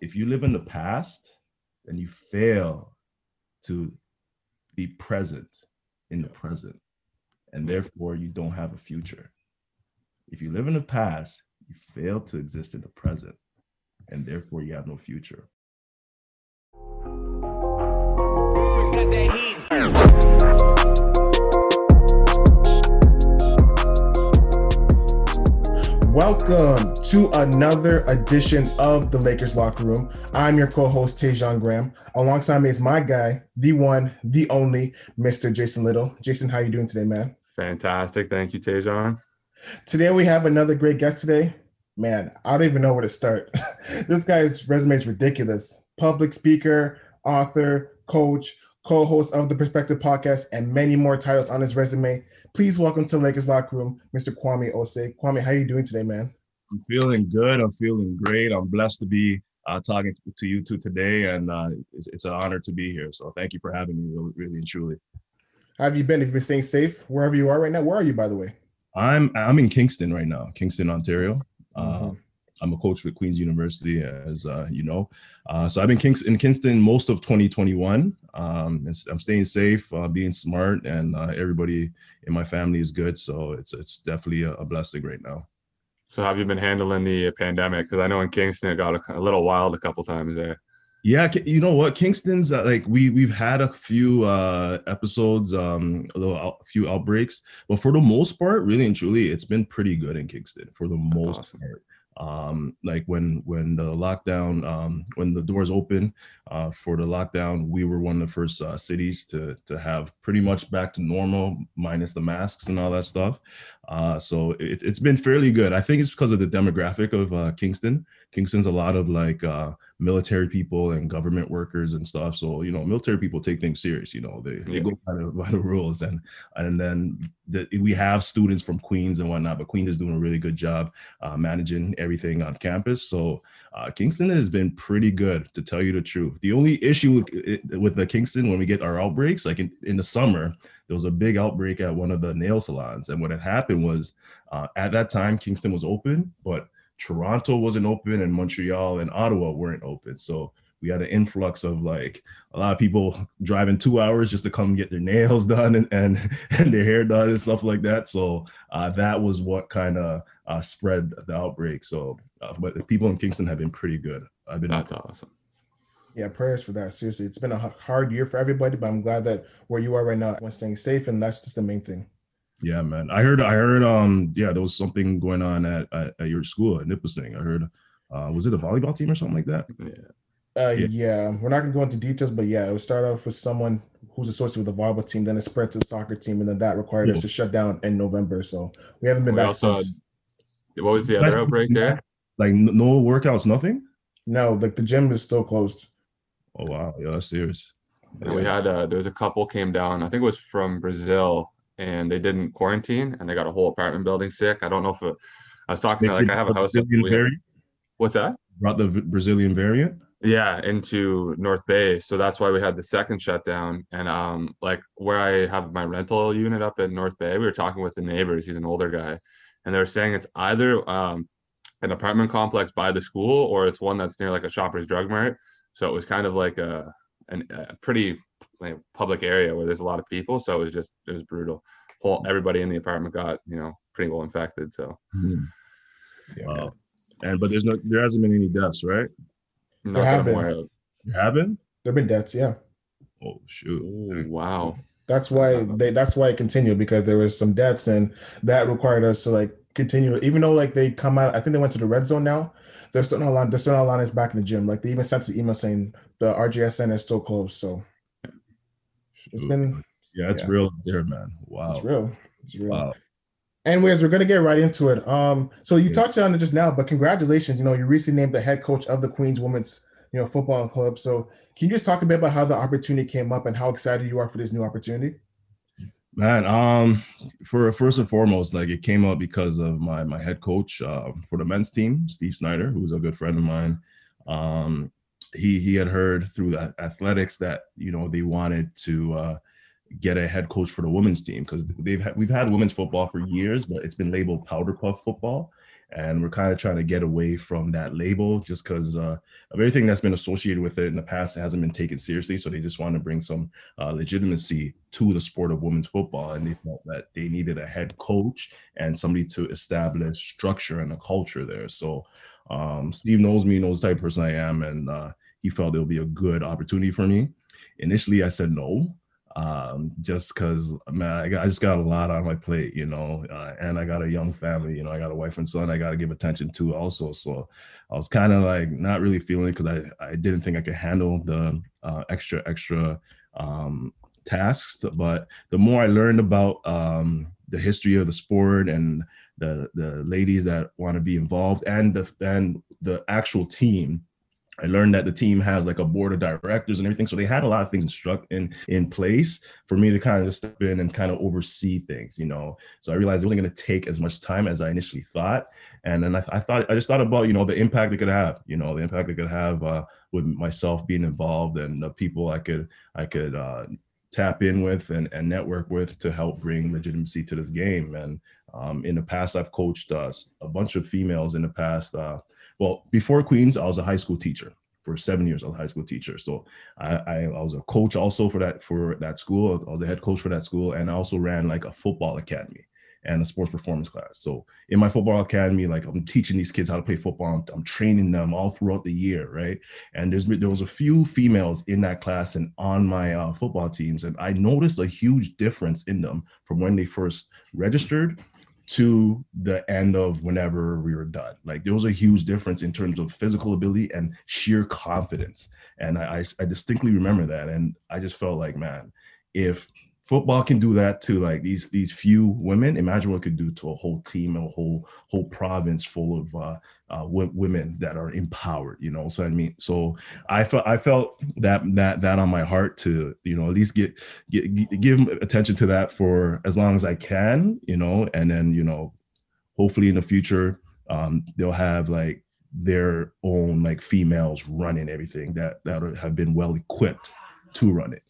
if you live in the past, then you fail to be present in the present, and mm. therefore you don't have a future. If you live in the past, you fail to exist in the present, and therefore you have no future. Welcome to another edition of the Lakers Locker Room. I'm your co-host Tajon Graham. Alongside me is my guy, the one, the only, Mr. Jason Little. Jason, how you doing today, man? Fantastic. Thank you, Tajon. Today we have another great guest today. Man, I don't even know where to start. this guy's resume is ridiculous. Public speaker, author, coach, co-host of the Perspective Podcast, and many more titles on his resume. Please welcome to Lakers Locker Room, Mr. Kwame Osei. Kwame, how are you doing today, man? I'm feeling good. I'm feeling great. I'm blessed to be uh, talking to you two today, and uh, it's, it's, an honor to be here. So thank you for having me, really, really and truly. How have you been? Have you been staying safe wherever you are right now? Where are you, by the way? I'm I'm in Kingston right now, Kingston, Ontario. Mm-hmm. Uh, I'm a coach for Queen's University, as uh, you know. Uh, so I've been Kings- in Kingston most of 2021. Um, I'm staying safe, uh, being smart, and uh, everybody in my family is good. So it's it's definitely a, a blessing right now. So have you been handling the pandemic? Because I know in Kingston it got a, a, little wild a couple times there. Yeah, you know what? Kingston's uh, like we we've had a few uh episodes, um, a little a few outbreaks, but for the most part, really and truly, it's been pretty good in Kingston for the That's most awesome. part um, like when when the lockdown um, when the doors open uh, for the lockdown we were one of the first uh, cities to to have pretty much back to normal minus the masks and all that stuff uh, so it, has been fairly good i think it's because of the demographic of uh, kingston kingston's a lot of like uh, military people and government workers and stuff. So you know, military people take things serious. You know, they, they go by the, by the rules, and and then the, we have students from Queens and whatnot. But Queens is doing a really good job uh, managing everything on campus. So uh, Kingston has been pretty good, to tell you the truth. The only issue with, with the Kingston when we get our outbreaks, like in, in the summer, there was a big outbreak at one of the nail salons, and what had happened was uh, at that time Kingston was open, but Toronto wasn't open and Montreal and Ottawa weren't open. So we had an influx of like a lot of people driving two hours just to come get their nails done and, and, and their hair done and stuff like that. So uh, that was what kind of uh, spread the outbreak. So, uh, but the people in Kingston have been pretty good. I've been that's awesome. Yeah, prayers for that. Seriously, it's been a hard year for everybody, but I'm glad that where you are right now, everyone's staying safe, and that's just the main thing. Yeah, man. I heard. I heard. Um. Yeah, there was something going on at at, at your school at Nipissing. I heard. Uh, was it a volleyball team or something like that? Yeah. Uh, yeah. yeah. We're not gonna go into details, but yeah, it would start off with someone who's associated with the volleyball team, then it spread to the soccer team, and then that required yeah. us to shut down in November. So we haven't been we back also, since. What was the other outbreak there? Like no workouts, nothing. No, like the gym is still closed. Oh wow, yeah, that's serious. That's we had uh, there was a couple came down. I think it was from Brazil and they didn't quarantine and they got a whole apartment building sick. I don't know if it, I was talking to like I have a house. Have, what's that? Brought the Brazilian variant. Yeah, into North Bay. So that's why we had the second shutdown. And um, like where I have my rental unit up in North Bay, we were talking with the neighbors. He's an older guy, and they were saying it's either um, an apartment complex by the school or it's one that's near like a Shoppers Drug Mart. So it was kind of like a, an, a pretty like, public area where there's a lot of people. So it was just it was brutal. Whole everybody in the apartment got you know pretty well infected. So. Mm-hmm. Yeah. Wow. And but there's no there hasn't been any deaths, right? There have been. There have been. There've been deaths, yeah. Oh shoot! Ooh, wow. That's why they. That's why it continued because there was some deaths, and that required us to like continue. Even though like they come out, I think they went to the red zone now. They're still not allowing. They're still not allowing us back in the gym. Like they even sent the email saying the RGSN is still closed. So it's been yeah, it's yeah. real there, man. Wow, it's real. It's real. Wow. Anyways, we're gonna get right into it. Um, so you yeah. touched on it just now, but congratulations. You know, you recently named the head coach of the Queens Women's you know football club. So can you just talk a bit about how the opportunity came up and how excited you are for this new opportunity? Man, um, for first and foremost, like it came up because of my my head coach uh, for the men's team, Steve Snyder, who's a good friend of mine. Um, he he had heard through the athletics that you know they wanted to uh, get a head coach for the women's team because they've we've had women's football for years, but it's been labeled powder puff football. And we're kind of trying to get away from that label just because uh, of everything that's been associated with it in the past it hasn't been taken seriously. So they just want to bring some uh, legitimacy to the sport of women's football. And they felt that they needed a head coach and somebody to establish structure and a culture there. So um, steve knows me knows the type of person i am. And uh, he felt it would be a good opportunity for me. Initially i said no um, just because man, I, got, I, just got a lot on my plate, you know, uh, and I got a young family, you know, I got a wife and son I got to give attention to also. So I was kind of like not really feeling it because I, I didn't think I could handle the uh, extra, extra um, tasks. But the more I learned about um, the history of the sport and the, the ladies that want to be involved and the, and the actual team, I learned that the team has like a board of directors and everything. So they had a lot of things in in place for me to kind of just step in and kind of oversee things, you know. So I realized it wasn't going to take as much time as I initially thought. And then I, I, thought I just thought about you know the impact it could have, you know, the impact it could have uh, with myself being involved and the people I could I could uh, tap in with and, and network with to help bring legitimacy to this game. And um, in the past, I've coached uh, a bunch of females in the past. Uh, well, before Queens, I was a high school teacher for seven years. I was a high school teacher, so I, I, I, was a coach also for that for that school. I was a head coach for that school, and I also ran like a football academy and a sports performance class. So in my football academy, like I'm teaching these kids how to play football. I'm, I'm training them all throughout the year, right? And there's there was a few females in that class and on my uh, football teams, and I noticed a huge difference in them from when they first registered to the end of whenever we were done. Like there was a huge difference in terms of physical ability and sheer confidence. And I, I, I distinctly remember that. And I just felt like, man, if football can do that to like these these few women. Imagine what it could do to a whole team and a whole whole province full of uh, uh, w- women that are empowered you know so i mean? So i felt i felt that that that on my heart to you know at least get, get give attention to that for as long as i can you know? And then you know hopefully in the future um, they'll have like their own like females running everything that that have been well equipped to run it.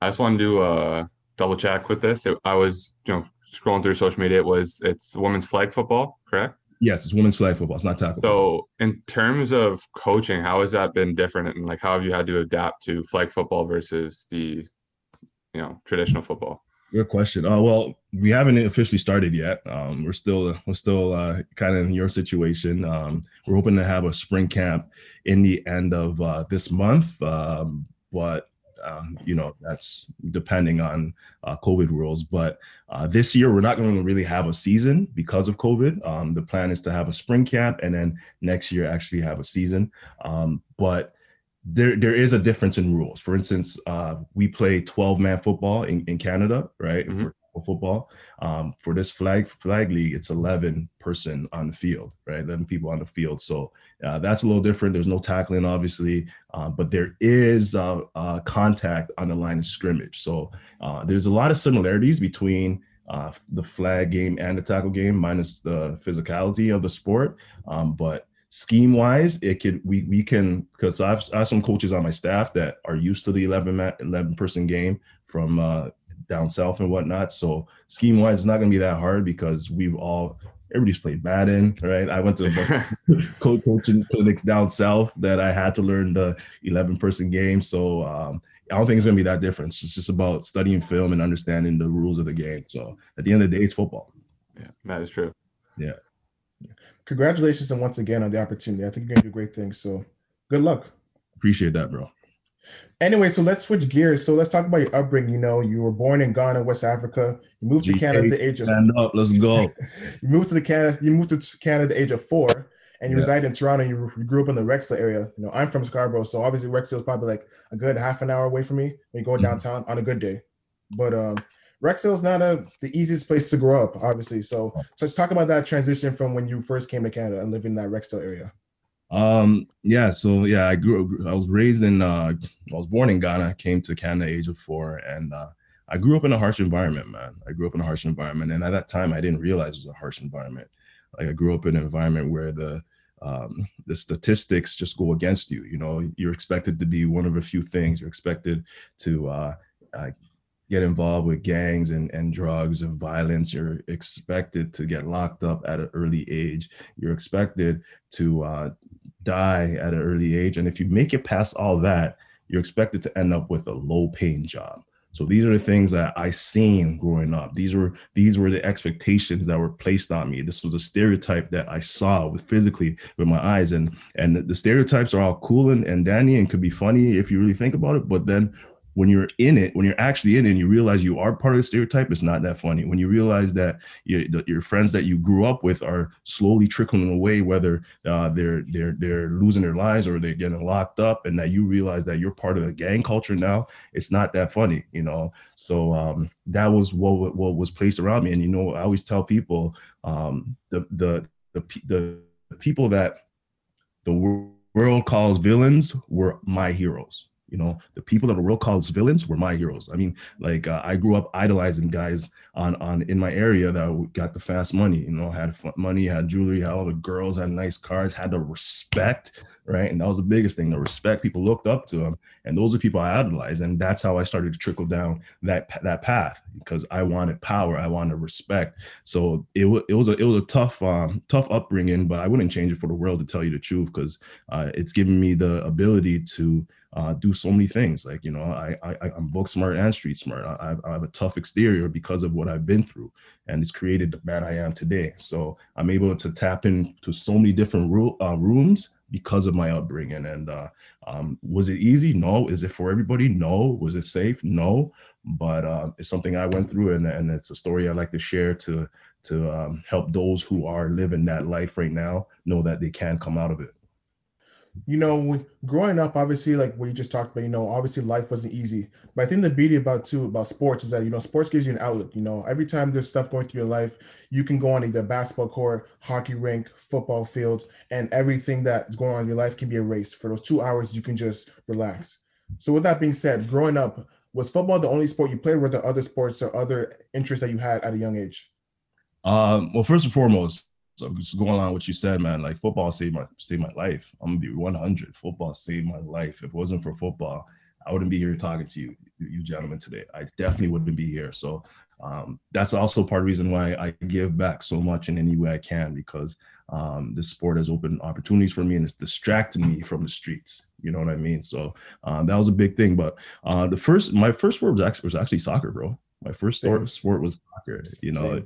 I just wanted to do uh, double check with this. It, I was, you know, scrolling through social media. It was it's women's flag football, correct? Yes, it's women's flag football. It's not tackle. So, in terms of coaching, how has that been different, and like how have you had to adapt to flag football versus the, you know, traditional football? Good question. Uh, well, we haven't officially started yet. Um, we're still we're still uh, kind of in your situation. Um, we're hoping to have a spring camp in the end of uh, this month, um, but um, you know, that's depending on uh, COVID rules. But uh, this year, we're not going to really have a season because of COVID. Um, the plan is to have a spring camp and then next year actually have a season. Um, but there, there is a difference in rules. For instance, uh, we play 12 man football in, in Canada, right? Mm-hmm football. Um, for this flag flag league, it's 11 person on the field, right? 11 people on the field. So uh, that's a little different. There's no tackling, obviously, uh, but there is contact on the line of scrimmage. So uh, there's a lot of similarities between uh, the flag game and the tackle game, minus the physicality of the sport. Um, but scheme wise, it could we we can because I've I have some coaches on my staff that are used to the 11 11 person game from uh, down south and whatnot. So scheme wise, it's not going to be that hard because we've all everybody's played Madden, right? I went to coach coaching clinics down south that I had to learn the 11 person game. So um, I don't think it's going to be that different. It's just about studying film and understanding the rules of the game. So at the end of the day, it's football. Yeah, that is true. Yeah. Congratulations and once again on the opportunity. I think you're going to do great things. So good luck. Appreciate that, bro. Anyway, so let's switch gears. So let's talk about your upbringing. You know, you were born in Ghana, West Africa. You moved to Canada at the age of stand up. Let's go. you moved to the Canada. You moved to Canada at the age of four, and you yeah. reside in Toronto. You, you, grew up in the Rexdale area. You know, I'm from Scarborough, so obviously Rexdale is probably like a good half an hour away from me when you go mm-hmm. downtown on a good day. But um, Rexdale is not a the easiest place to grow up, obviously. So, so let's talk about that transition from when you first came to Canada and living in that Rexdale area. Um, yeah, so yeah, I grew I was raised in uh I was born in Ghana, came to Canada age of four, and uh I grew up in a harsh environment, man. I grew up in a harsh environment. And at that time I didn't realize it was a harsh environment. Like I grew up in an environment where the um, the statistics just go against you. You know, you're expected to be one of a few things. You're expected to uh, uh, get involved with gangs and, and drugs and violence. You're expected to get locked up at an early age. You're expected to uh, die at an early age. And if you make it past all that, you're expected to end up with a low paying job. So these are the things that I seen growing up. These were these were the expectations that were placed on me. This was a stereotype that I saw with physically with my eyes. And and the stereotypes are all cool and, and dandy and could be funny if you really think about it. But then when you're in it, when you're actually in it, and you realize you are part of the stereotype, it's not that funny. When you realize that you, your friends that you grew up with are slowly trickling away, whether uh, they're they're they're losing their lives or they're getting locked up, and that you realize that you're part of the gang culture now, it's not that funny, you know. So um, that was what what was placed around me, and you know, I always tell people um, the the the the people that the world calls villains were my heroes you know, the people that were real college villains were my heroes. I mean, like uh, I grew up idolizing guys on on in my area that got the fast money. You know, had money, had jewelry, had all the girls, had nice cars, had the respect, right? And that was the biggest thing, the respect. People looked up to them, and those are people I idolized, and that's how I started to trickle down that that path because I wanted power, I wanted respect. So it was it was a it was a tough um, tough upbringing, but I wouldn't change it for the world to tell you the truth because uh, it's given me the ability to uh, do so many things. Like, you know, I, I, I'm book smart and street smart. I, I have a tough exterior because of what I've been through and it's created the man I am today. So I'm able to tap into so many different uh, rooms because of my upbringing. And uh, um, was it easy? No. Is it for everybody? No. Was it safe? No. But uh, it's something I went through, and, and it's a story I like to share to to um, help those who are living that life right now know that they can come out of it you know, growing up, obviously, like what you just talked about, you know, obviously life wasn't easy. But I think the beauty about too about sports is that you know, sports gives you an outlet. You know, every time there's stuff going through your life, you can go on either basketball court, hockey rink, football field, and everything that's going on in your life can be erased. For those two hours, you can just relax. So, with that being said, growing up, was football the only sport you played? Were there other sports or other interests that you had at a young age? Um, well, first and foremost, so just going on what you said, man, like football saved my saved my life. I'm gonna be 100. Football saved my life. If it wasn't for football, I wouldn't be here talking to you, you gentlemen today. I definitely wouldn't be here. So um, that's also part of the reason why I give back so much in any way I can because um, this sport has opened opportunities for me and it's distracted me from the streets. You know what I mean? So um, that was a big thing. But uh, the first, my first sport was actually, was actually soccer, bro. My first sport, sport was soccer. You know,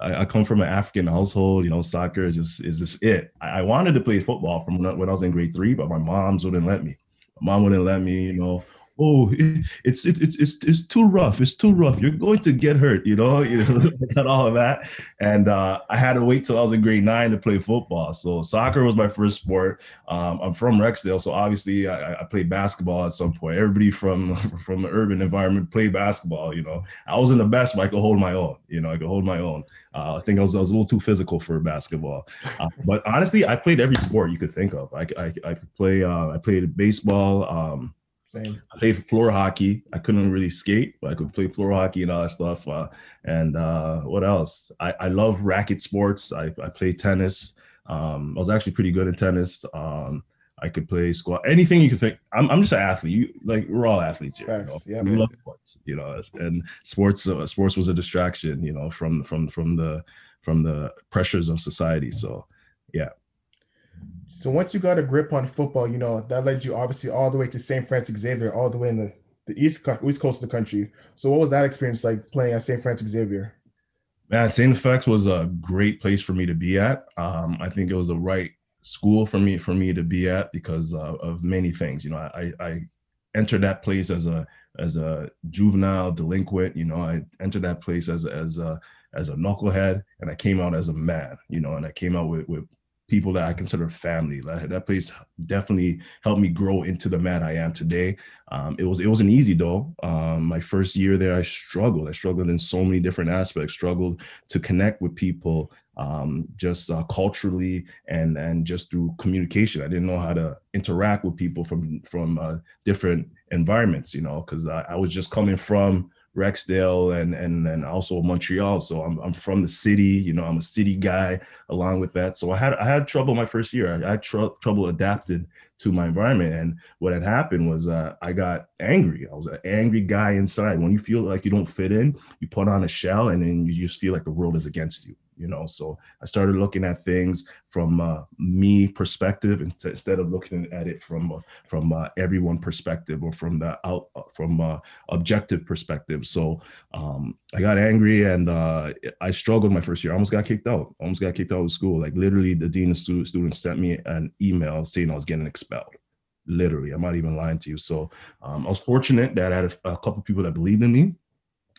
I, I, come from an African household. You know, soccer is just is just it. I, I wanted to play football from when I was in grade three, but my moms wouldn't let me. My mom wouldn't let me. You know, oh, it's it's it's it's too rough. It's too rough. You're going to get hurt. You know, you know, and all of that. And uh, I had to wait till I was in grade nine to play football. So soccer was my first sport. Um, I'm from Rexdale, so obviously I, I, played basketball at some point. Everybody from from the urban environment played basketball. You know, I wasn't the best, but I could hold my own. You know, I could hold my own. Uh, I think I was, I was a little too physical for basketball. Uh, but honestly, I played every sport you could think of. I I, I play uh, I played baseball. Um, same. I played floor hockey. I couldn't really skate, but I could play floor hockey and all that stuff. Uh, and uh, what else? I, I love racket sports. I, I play tennis. Um, I was actually pretty good at tennis. Um, I could play squat, anything you could think. I'm, I'm just an athlete. You, like we're all athletes here. You know? Yeah, love sports. You know, and sports uh, sports was a distraction. You know, from from from the from the pressures of society. So, yeah. So once you got a grip on football, you know that led you obviously all the way to St. Francis Xavier, all the way in the, the east east coast of the country. So what was that experience like playing at St. Francis Xavier? Man, St. Francis was a great place for me to be at. Um, I think it was the right school for me for me to be at because uh, of many things. You know, I, I entered that place as a as a juvenile delinquent. You know, I entered that place as as a as a knucklehead, and I came out as a man. You know, and I came out with with people that I consider family. That place definitely helped me grow into the man I am today. Um, it was it wasn't easy though. Um, my first year there, I struggled. I struggled in so many different aspects. Struggled to connect with people, um, just uh, culturally and and just through communication. I didn't know how to interact with people from from uh, different environments. You know, because I, I was just coming from Rexdale and and and also Montreal. So I'm I'm from the city. You know, I'm a city guy. Along with that, so I had I had trouble my first year. I had tr- trouble adapted to my environment. And what had happened was uh, I got angry. I was an angry guy inside. When you feel like you don't fit in, you put on a shell and then you just feel like the world is against you you know? So i started looking at things from uh, me perspective instead of looking at it from uh, from uh, everyone perspective or from the out from objective perspective. So um, i got angry and i struggled my first year. I almost got kicked out. Almost got kicked out of school. Like literally the dean of students sent me an email saying i was getting expelled. Literally i'm not even lying to you. So um, i was fortunate that i had a, a couple people that believed in me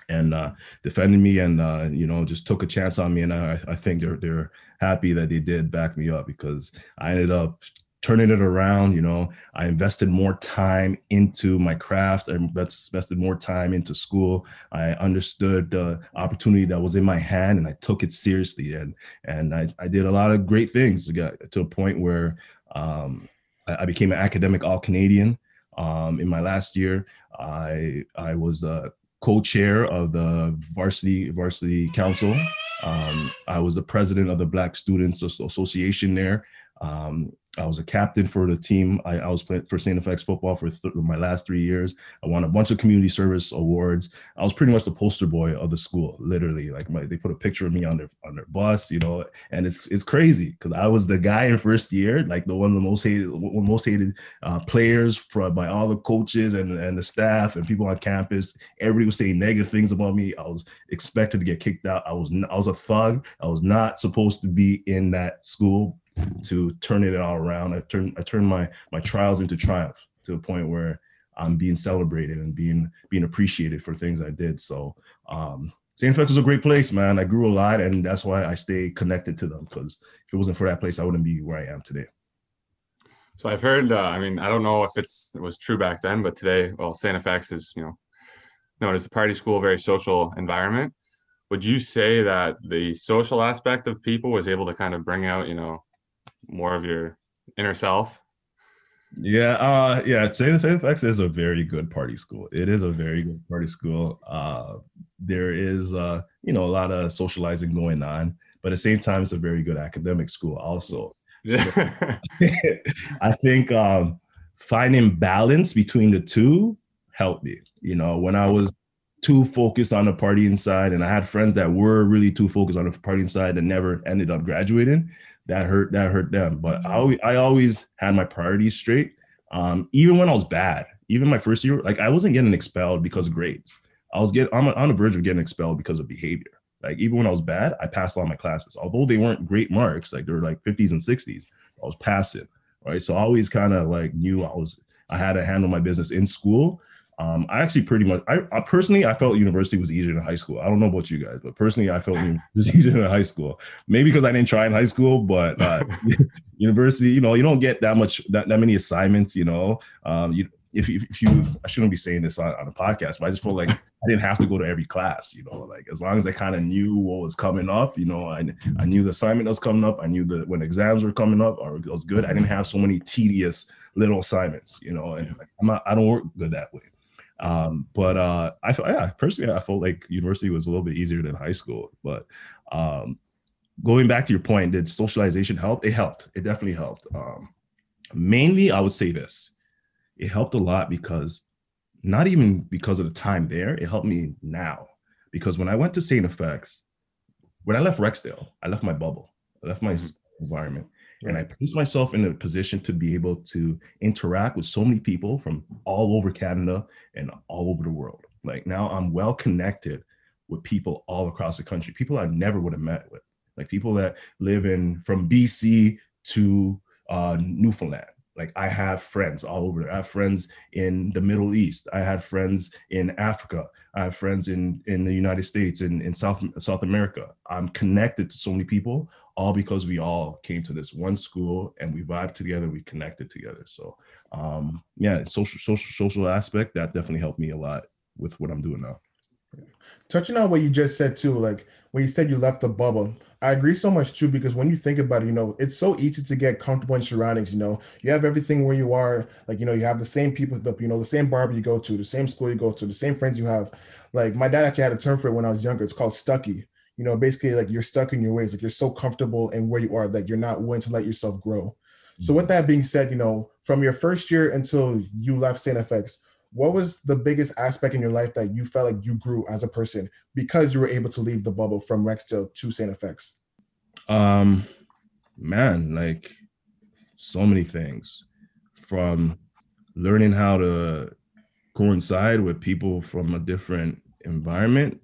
and uh, defended me and uh, you know just took a chance on me. And I, I think they're they're happy that they did back me up because I ended up turning it around you know. I invested more time into my craft. I invested more time into school. I understood the opportunity that was in my hand and I took it seriously. And and I, I did a lot of great things get to a point where um, I, I became an academic all Canadian um, in my last year. I I was uh, co-chair of the varsity varsity council. Um, I was the president of the Black Students Association there. Um, I was a captain for the team. I, I was playing for St. FX football for th- my last three years. I won a bunch of community service awards. I was pretty much the poster boy of the school, literally. Like my, they put a picture of me on their on their bus, you know, and it's it's crazy because I was the guy in first year, like the one of the most hated, most hated uh, players from by all the coaches and and the staff and people on campus. Everybody was saying negative things about me. I was expected to get kicked out. I was I was a thug. I was not supposed to be in that school to turning it all around. I turned I turned my my trials into triumph to the point where I'm being celebrated and being being appreciated for things I did. So um St. Was a great place, man. I grew a lot, and that's why I stay connected to them. Because if it wasn't for that place, I wouldn't be where I am today. So I've heard. Uh, I mean, I don't know if it's it was true back then, but today, well, St. FX is you know known as a party school, very social environment. Would you say that the social aspect of people was able to kind of bring out, you know, more of your inner self? Yeah, uh, yeah. St. FX is a very good party school. It is a very good party school. Uh, there is, uh, you know, a lot of socializing going on, but at the same time, it's a very good academic school also. So, I think um, finding balance between the two helped me. You know, when I was too focused on the partying side, and I had friends that were really too focused on the partying side and never ended up graduating that hurt that hurt them. But I always I always had my priorities straight. Um, even when I was bad, even my first year, like I wasn't getting expelled because of grades. I was getting I'm on the verge of getting expelled because of behavior. Like even when I was bad, I passed all my classes. Although they weren't great marks, like they were like 50s and 60s, I was passing. Right. So I always kind of like knew I was I had to handle my business in school um, I actually pretty much, I, I, personally, I felt university was easier than high school. I don't know about you guys, but personally, I felt it was easier than high school. Maybe because I didn't try in high school, but uh, university, you know, you don't get that much, that, that many assignments. You know, um, you if, if, if you, I shouldn't be saying this on, on a podcast, but I just felt like I didn't have to go to every class. You know, like as long as I kind of knew what was coming up, you know, I I knew the assignment that was coming up. I knew that when exams were coming up, or it was good. I didn't have so many tedious little assignments. You know, and I'm not, I don't work good that way. Um, but uh, I thought, yeah, personally, I felt like university was a little bit easier than high school. But um, going back to your point, did socialization help? It helped. It definitely helped. Um, mainly, I would say this: it helped a lot because not even because of the time there, it helped me now. Because when I went to St. FX, when I left Rexdale, I left my bubble, I left my mm-hmm. environment, Right. And I put myself in a position to be able to interact with so many people from all over Canada and all over the world. Like now I'm well connected with people all across the country, people I never would have met with, like people that live in from BC to uh, Newfoundland. Like I have friends all over. I have friends in the Middle East. I have friends in Africa. I have friends in in the United States in, in South South America. I'm connected to so many people all because we all came to this one school and we vibed together, we connected together. So um, yeah, social social social aspect that definitely helped me a lot with what I'm doing now. Touching on what you just said too, like when you said you left the bubble, I agree so much too because when you think about it, you know, it's so easy to get comfortable in surroundings. You know, you have everything where you are, like you know, you have the same people, the you know, the same barber you go to, the same school you go to, the same friends you have. Like my dad actually had a term for it when I was younger. It's called stucky you know, basically like you're stuck in your ways, like you're so comfortable in where you are that you're not willing to let yourself grow. So with mm-hmm. that being said, you know, from your first year until you left St. FX, what was the biggest aspect in your life that you felt like you grew as a person because you were able to leave the bubble from Rexdale to St. FX? Um, man, like so many things from learning how to coincide with people from a different environment,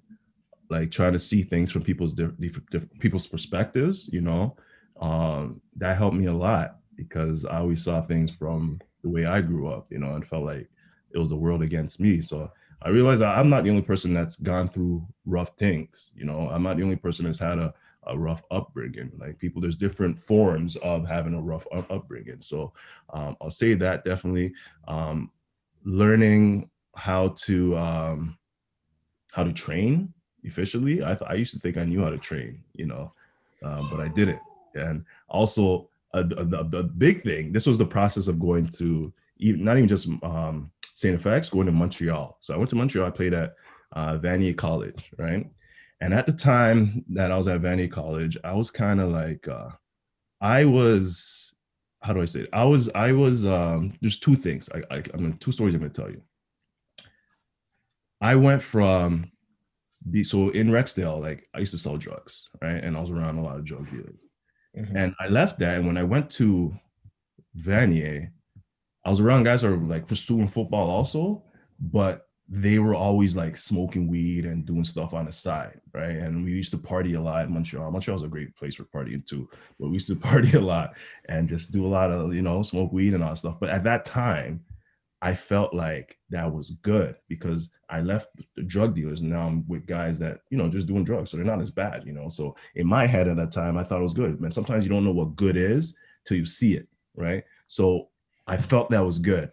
like trying to see things from people's different, different people's perspectives, you know, um, that helped me a lot because I always saw things from the way I grew up, you know, and felt like it was the world against me. So I realized I'm not the only person that's gone through rough things. You know, I'm not the only person that's had a, a rough upbringing. Like people, there's different forms of having a rough up- upbringing. So um, I'll say that definitely um, learning how to um, how to train efficiently. I, th- I used to think I knew how to train, you know, um, but I didn't. And also a, a, a, big thing. This was the process of going to even, not even just um, St. FX, going to Montreal. So I went to Montreal. I played at uh, Vanier College, right? And at the time that I was at Vanier College, I was kind of like, uh, I was, how do I say it? I was, I was. Um, there's two things. I, I, I'm mean, two stories I'm going to tell you. I went from, so in Rexdale, like I used to sell drugs, right? And I was around a lot of drug dealers. Mm-hmm. And I left that, and when I went to Vanier, I was around guys that were like pursuing football also, but they were always like smoking weed and doing stuff on the side, right? And we used to party a lot in Montreal. Montreal was a great place for partying too, but we used to party a lot and just do a lot of, you know, smoke weed and all that stuff. But at that time, I felt like that was good because I left the drug dealers and now I'm with guys that, you know, just doing drugs. So they're not as bad, you know. So in my head at that time, I thought it was good. Man, sometimes you don't know what good is till you see it, right? So I felt that was good.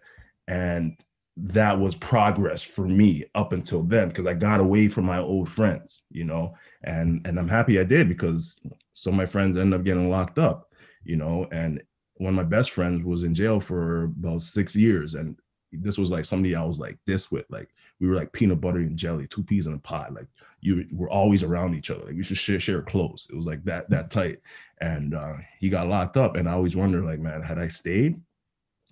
And that was progress for me up until then because I got away from my old friends, you know, and and I'm happy I did because some of my friends ended up getting locked up, you know, and one of my best friends was in jail for about six years, and this was like somebody I was like this with, like we were like peanut butter and jelly, two peas in a pod, like you were always around each other, like we should share share clothes. It was like that that tight, and uh, he got locked up, and I always wonder, like, man, had I stayed,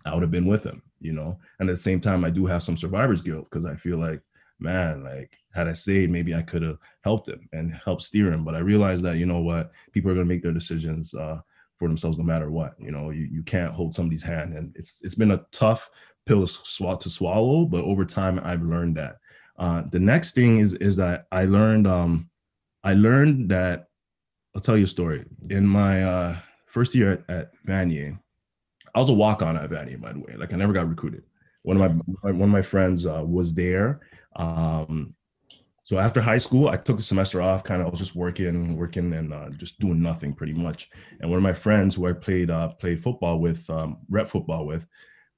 I would have been with him, you know. And at the same time, I do have some survivor's guilt because I feel like, man, like had I stayed, maybe I could have helped him and helped steer him. But I realized that, you know what, people are gonna make their decisions uh, for themselves no matter what. You know, you, you can't hold somebody's hand. And it's it's been a tough pill to, swallow, but over time I've learned that. Uh, the next thing is is that I learned um, I learned that I'll tell you a story. In my uh, first year at, at Vanier, I was a walk on at Vanier, by the way. Like I never got recruited. One of my one of my friends uh, was there. Um, so after high school, I took the semester off. Kind of, I was just working, working, and uh, just doing nothing pretty much. And one of my friends who I played uh, played football with, um, rep football with,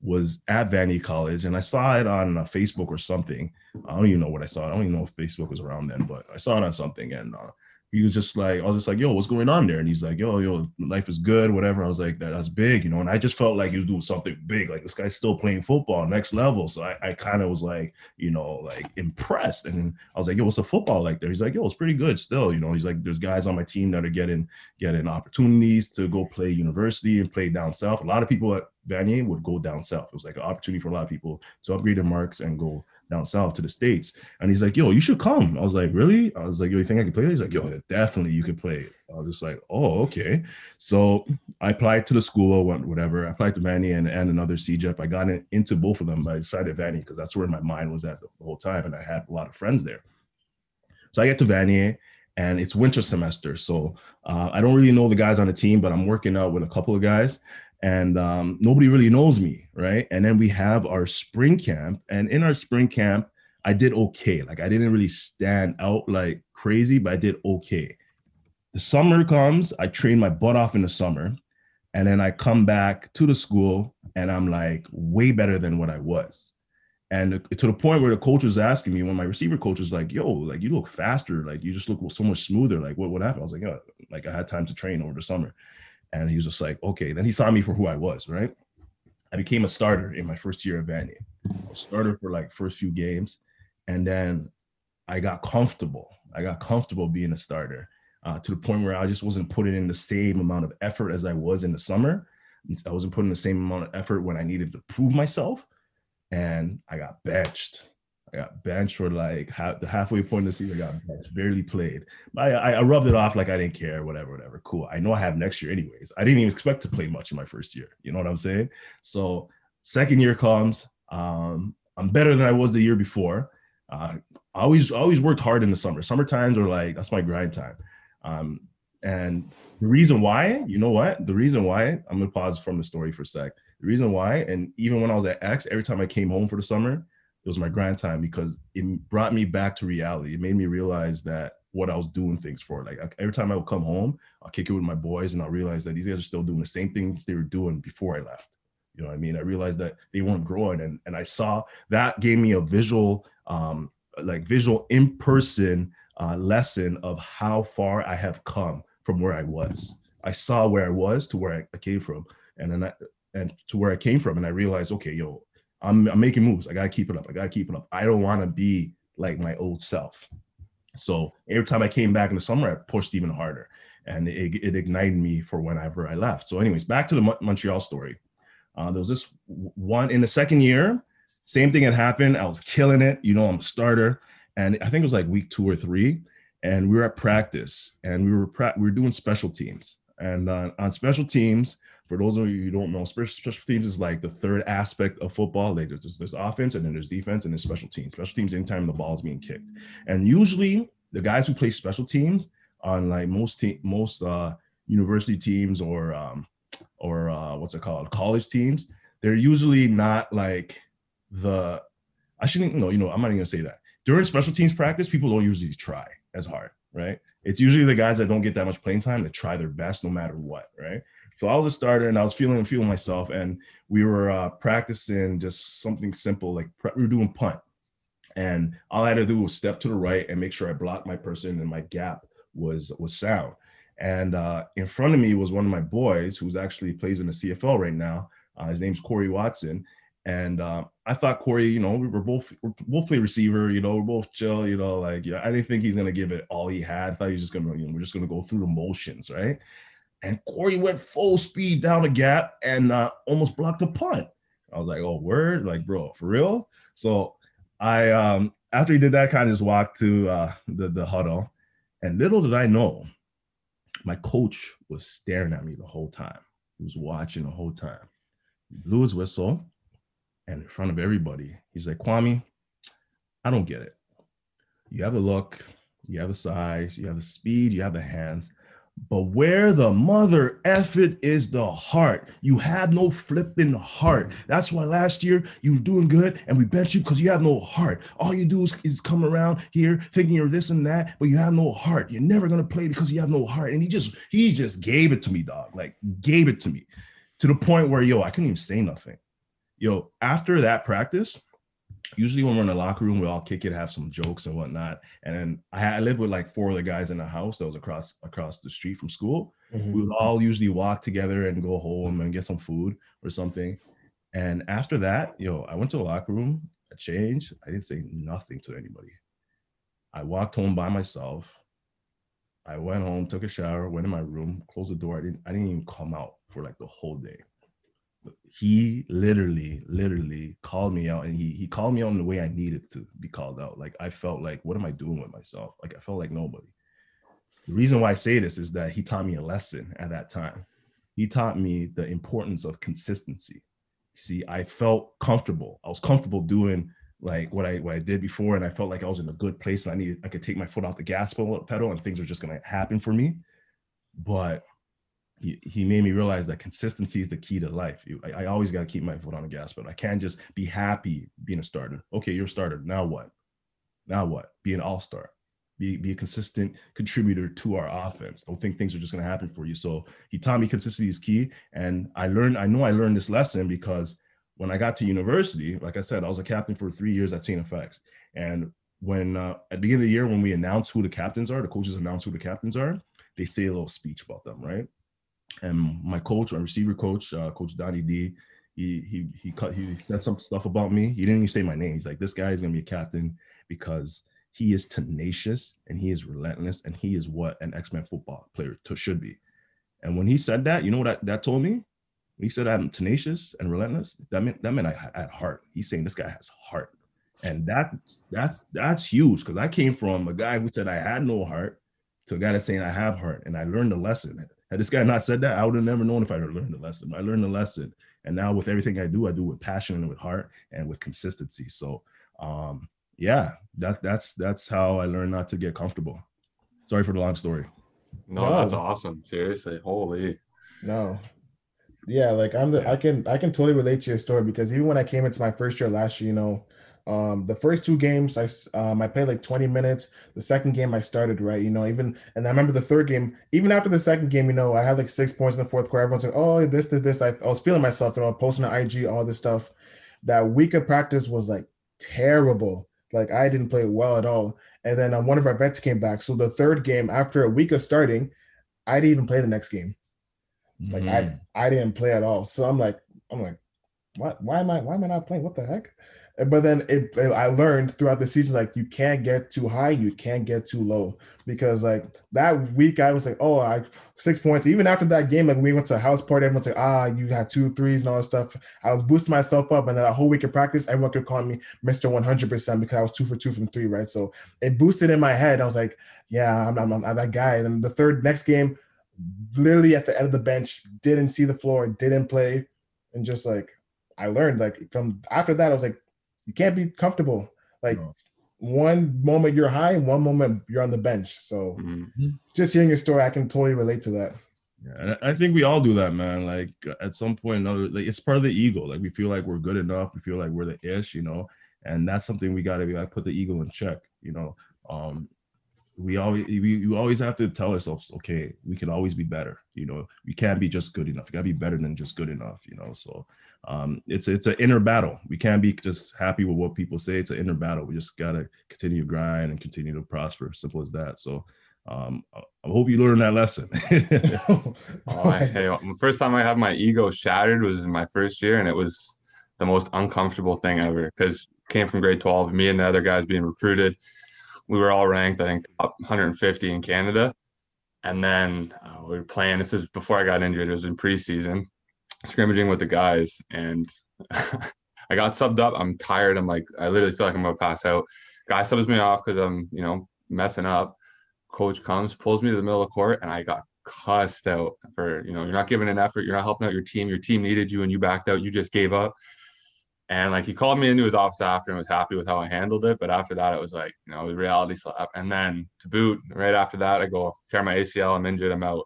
was at Vanier College, and I saw it on uh, Facebook or something. I don't even know what I saw. I don't even know if Facebook was around then, but I saw it on something, and uh, he was just like, I was just like, yo, what's going on there? And he's like, yo, yo, life is good, whatever. I was like, that, that's big, you know. And I just felt like he was doing something big. Like this guy's still playing football, next level. So I, I kind of was like, you know, like impressed. And I was like, yo, what's the football like there? He's like, yo, it's pretty good still. You know, he's like, there's guys on my team that are getting getting opportunities to go play university and play down south. A lot of people at Vanier would go down south. It was like an opportunity for a lot of people to upgrade their marks and go down south to the states. And he's like, "Yo, you should come." I was like, "Really?" I was like, "Yo, you think I can play?" He's like, "Yo, definitely you can play." I was just like, "Oh, okay." So I applied to the school or whatever. I applied to Vanier and, and another CEGEP. I got in, into both of them. I decided Vanier because that's where my mind was at the whole time, and I had a lot of friends there. So I get to Vanier and it's winter semester. So uh, I don't really know the guys on the team, but I'm working out with a couple of guys and um, nobody really knows me, right? And then we have our spring camp, and in our spring camp, I did okay. Like I didn't really stand out like crazy, but I did okay. The summer comes, I train my butt off in the summer, and then I come back to the school, and I'm like way better than what I was. And to the point where the coach was asking me, when my receiver coach was like, "Yo, like you look faster, like you just look so much smoother. Like what what happened?" I was like, "Yeah, like I had time to train over the summer." And he was just like, okay. Then he saw me for who I was, right? I became a starter in my first year at Vanier. A starter for like first few games. And then I got comfortable. I got comfortable being a starter uh, to the point where I just wasn't putting in the same amount of effort as I was in the summer. I wasn't putting the same amount of effort when I needed to prove myself, and I got benched. I got benched for like half, the halfway point of the season. I got benched, barely played. I, I, I rubbed it off like I didn't care, whatever, whatever. Cool. I know I have next year anyways. I didn't even expect to play much in my first year. You know what I'm saying? So second year comes. Um, I'm better than I was the year before. Uh, I always always worked hard in the summer. Summer times are like that's my grind time. Um, and the reason why, you know what? The reason why, I'm gonna pause from the story for a sec. The reason why, and even when I was at X, every time I came home for the summer, it was my grind time because it brought me back to reality. It made me realize that what I was doing things for. Like every time I would come home, I'll kick it with my boys and I'll realize that these guys are still doing the same things they were doing before I left. You know what I mean? I realized that they weren't growing and, and I saw that gave me a visual, um, like visual in person uh, lesson of how far I have come from where I was. I saw where I was to where I, came from, and then I, and to where I came from, and I realized, okay, yo, I'm, I'm making moves. I gotta keep it up. I gotta keep it up. I don't want to be like my old self. So every time I came back in the summer, I pushed even harder, and it, it ignited me for whenever I left. So, anyways, back to the Montreal story. Uh, there was this one in the second year. Same thing had happened. I was killing it. You know, I'm a starter, and I think it was like week two or three and we were at practice and we were pra- we were doing special teams and uh, on special teams for those of you who don't know special, special teams is like the third aspect of football. Like there's, there's offense and then there's defense and then special teams. Special teams anytime the ball is being kicked. And usually the guys who play special teams on like most te- most uh, university teams or um, or uh, what's it called? College teams they're usually not like the i shouldn't know you know i'm not even gonna say that. During special teams practice people don't usually try as hard, right? It's usually the guys that don't get that much playing time that try their best no matter what, right? So I was a starter and I was feeling feeling myself, and we were uh, practicing just something simple like we were doing punt, and all I had to do was step to the right and make sure I blocked my person and my gap was was sound. And uh, in front of me was one of my boys who's actually plays in the CFL right now. Uh, his name's Corey Watson, and uh, I thought Corey, you know, we were both we're both play receiver, you know, we're both chill, you know, like yeah, I didn't think he's gonna give it all he had. I thought he was just gonna, you know, we're just gonna go through the motions, right? And Corey went full speed down the gap and uh, almost blocked a punt. I was like, oh, word, like, bro, for real. So I um after he did that, kind of just walked to uh the, the huddle. And little did I know, my coach was staring at me the whole time. He was watching the whole time. He blew his whistle and in front of everybody, he's like, Kwame, I don't get it. You have a look, you have a size, you have the speed, you have the hands, but where the mother effort is the heart. You have no flipping heart. That's why last year you were doing good and we bet you because you have no heart. All you do is, is come around here thinking you're this and that, but you have no heart. You're never gonna play because you have no heart. And he just he just gave it to me, dog. Like gave it to me to the point where yo, I couldn't even say nothing yo, after that practice, usually when we're in the locker room, we all kick it, have some jokes and whatnot. And then I, had, I lived with like four other guys in the house that was across across the street from school. Mm-hmm. We would all usually walk together and go home and get some food or something. And after that, yo, I went to the locker room, I changed. I didn't say nothing to anybody. I walked home by myself. I went home, took a shower, went in my room, closed the door. I didn't I didn't even come out for like the whole day he literally, literally called me out and he he called me out in the way I needed to be called out. Like I felt like, what am I doing with myself? Like I felt like nobody. The reason why I say this is that he taught me a lesson at that time. He taught me the importance of consistency. See, I felt comfortable. I was comfortable doing like what I what I did before, and I felt like I was in a good place. And I needed I could take my foot off the gas pedal, and things were just gonna happen for me. But he, he made me realize that consistency is the key to life. I, I always got to keep my foot on the gas, but I can't just be happy being a starter. Okay, you're a starter. Now what? Now what? Be an all star. Be, be a consistent contributor to our offense. Don't think things are just going to happen for you. So he taught me consistency is key. And I learned, I know I learned this lesson because when I got to university, like I said, I was a captain for three years at St. FX. And when uh, at the beginning of the year, when we announce who the captains are, the coaches announce who the captains are, they say a little speech about them, right? And my coach, my receiver coach, uh, Coach Donnie D, he he he cut he said some stuff about me. He didn't even say my name. He's like, this guy is gonna be a captain because he is tenacious and he is relentless and he is what an X-Men football player to, should be. And when he said that, you know what that, that told me? when he said I'm tenacious and relentless, that meant that meant I had heart. He's saying this guy has heart. And that that's that's huge because I came from a guy who said I had no heart to a guy that's saying I have heart, and I learned a lesson. Had this guy not said that, I would have never known if I had learned the lesson. I learned the lesson, and now with everything I do, I do with passion and with heart and with consistency. So, um, yeah, that that's that's how I learned not to get comfortable. Sorry for the long story. No, no. that's awesome. Seriously, holy. No, yeah, like I'm the I can I can totally relate to your story because even when I came into my first year last year, you know, um, the first two games I um, I played like 20 minutes. The second game I started right, you know, even and I remember the third game, even after the second game, you know, I had like six points in the fourth quarter. Everyone's like, oh, this, this, this. I, I was feeling myself, you know, posting on IG, all this stuff. That week of practice was like terrible. Like I didn't play well at all. And then um, one of our vets came back. So the third game, after a week of starting, I didn't even play the next game. Like mm-hmm. I I didn't play at all. So I'm like, I'm like, what? Why am I? Why am I not playing? What the heck? But then it, I learned throughout the season like you can't get too high, you can't get too low because like that week I was like, oh, I six points. Even after that game, like we went to a house party, everyone's like, ah, you had two threes and all that stuff. I was boosting myself up, and then that whole week of practice, everyone could call me Mister One Hundred Percent because I was two for two from three, right? So it boosted in my head. I was like, yeah, I'm, I'm, I'm that guy. And then the third next game, literally at the end of the bench, didn't see the floor, didn't play, and just like I learned like from after that, I was like you can't be comfortable. Like no. one moment you're high, one moment you're on the bench. So mm-hmm. just hearing your story, I can totally relate to that. Yeah, I think we all do that, man. Like at some point, like it's part of the ego. Like we feel like we're good enough. We feel like we're the ish, you know. And that's something we gotta be like put the ego in check, you know. Um, we always we, we always have to tell ourselves, okay, we can always be better. You know, we can't be just good enough. We gotta be better than just good enough. You know, so um, it's it's an inner battle. We can't be just happy with what people say. It's an inner battle. We just gotta continue to grind and continue to prosper. Simple as that. So um, I hope you learned that lesson. oh, I, hey, the first time I had my ego shattered was in my first year, and it was the most uncomfortable thing ever because came from grade 12. Me and the other guys being recruited, we were all ranked, I think, top 150 in Canada. And then uh, we were playing. This is before I got injured. It was in preseason, scrimmaging with the guys and I got subbed up. I'm tired. I'm like, I literally feel like I'm gonna pass out. Guy subs me off because I'm, you know, messing up. Coach comes, pulls me to the middle of the court, and I got cussed out for, you know, you're not giving an effort, you're not helping out your team. Your team needed you and you backed out, you just gave up. And like he called me into his office after and was happy with how I handled it. But after that, it was like, you know, reality slap. And then to boot, right after that, I go tear my ACL, I'm injured, I'm out.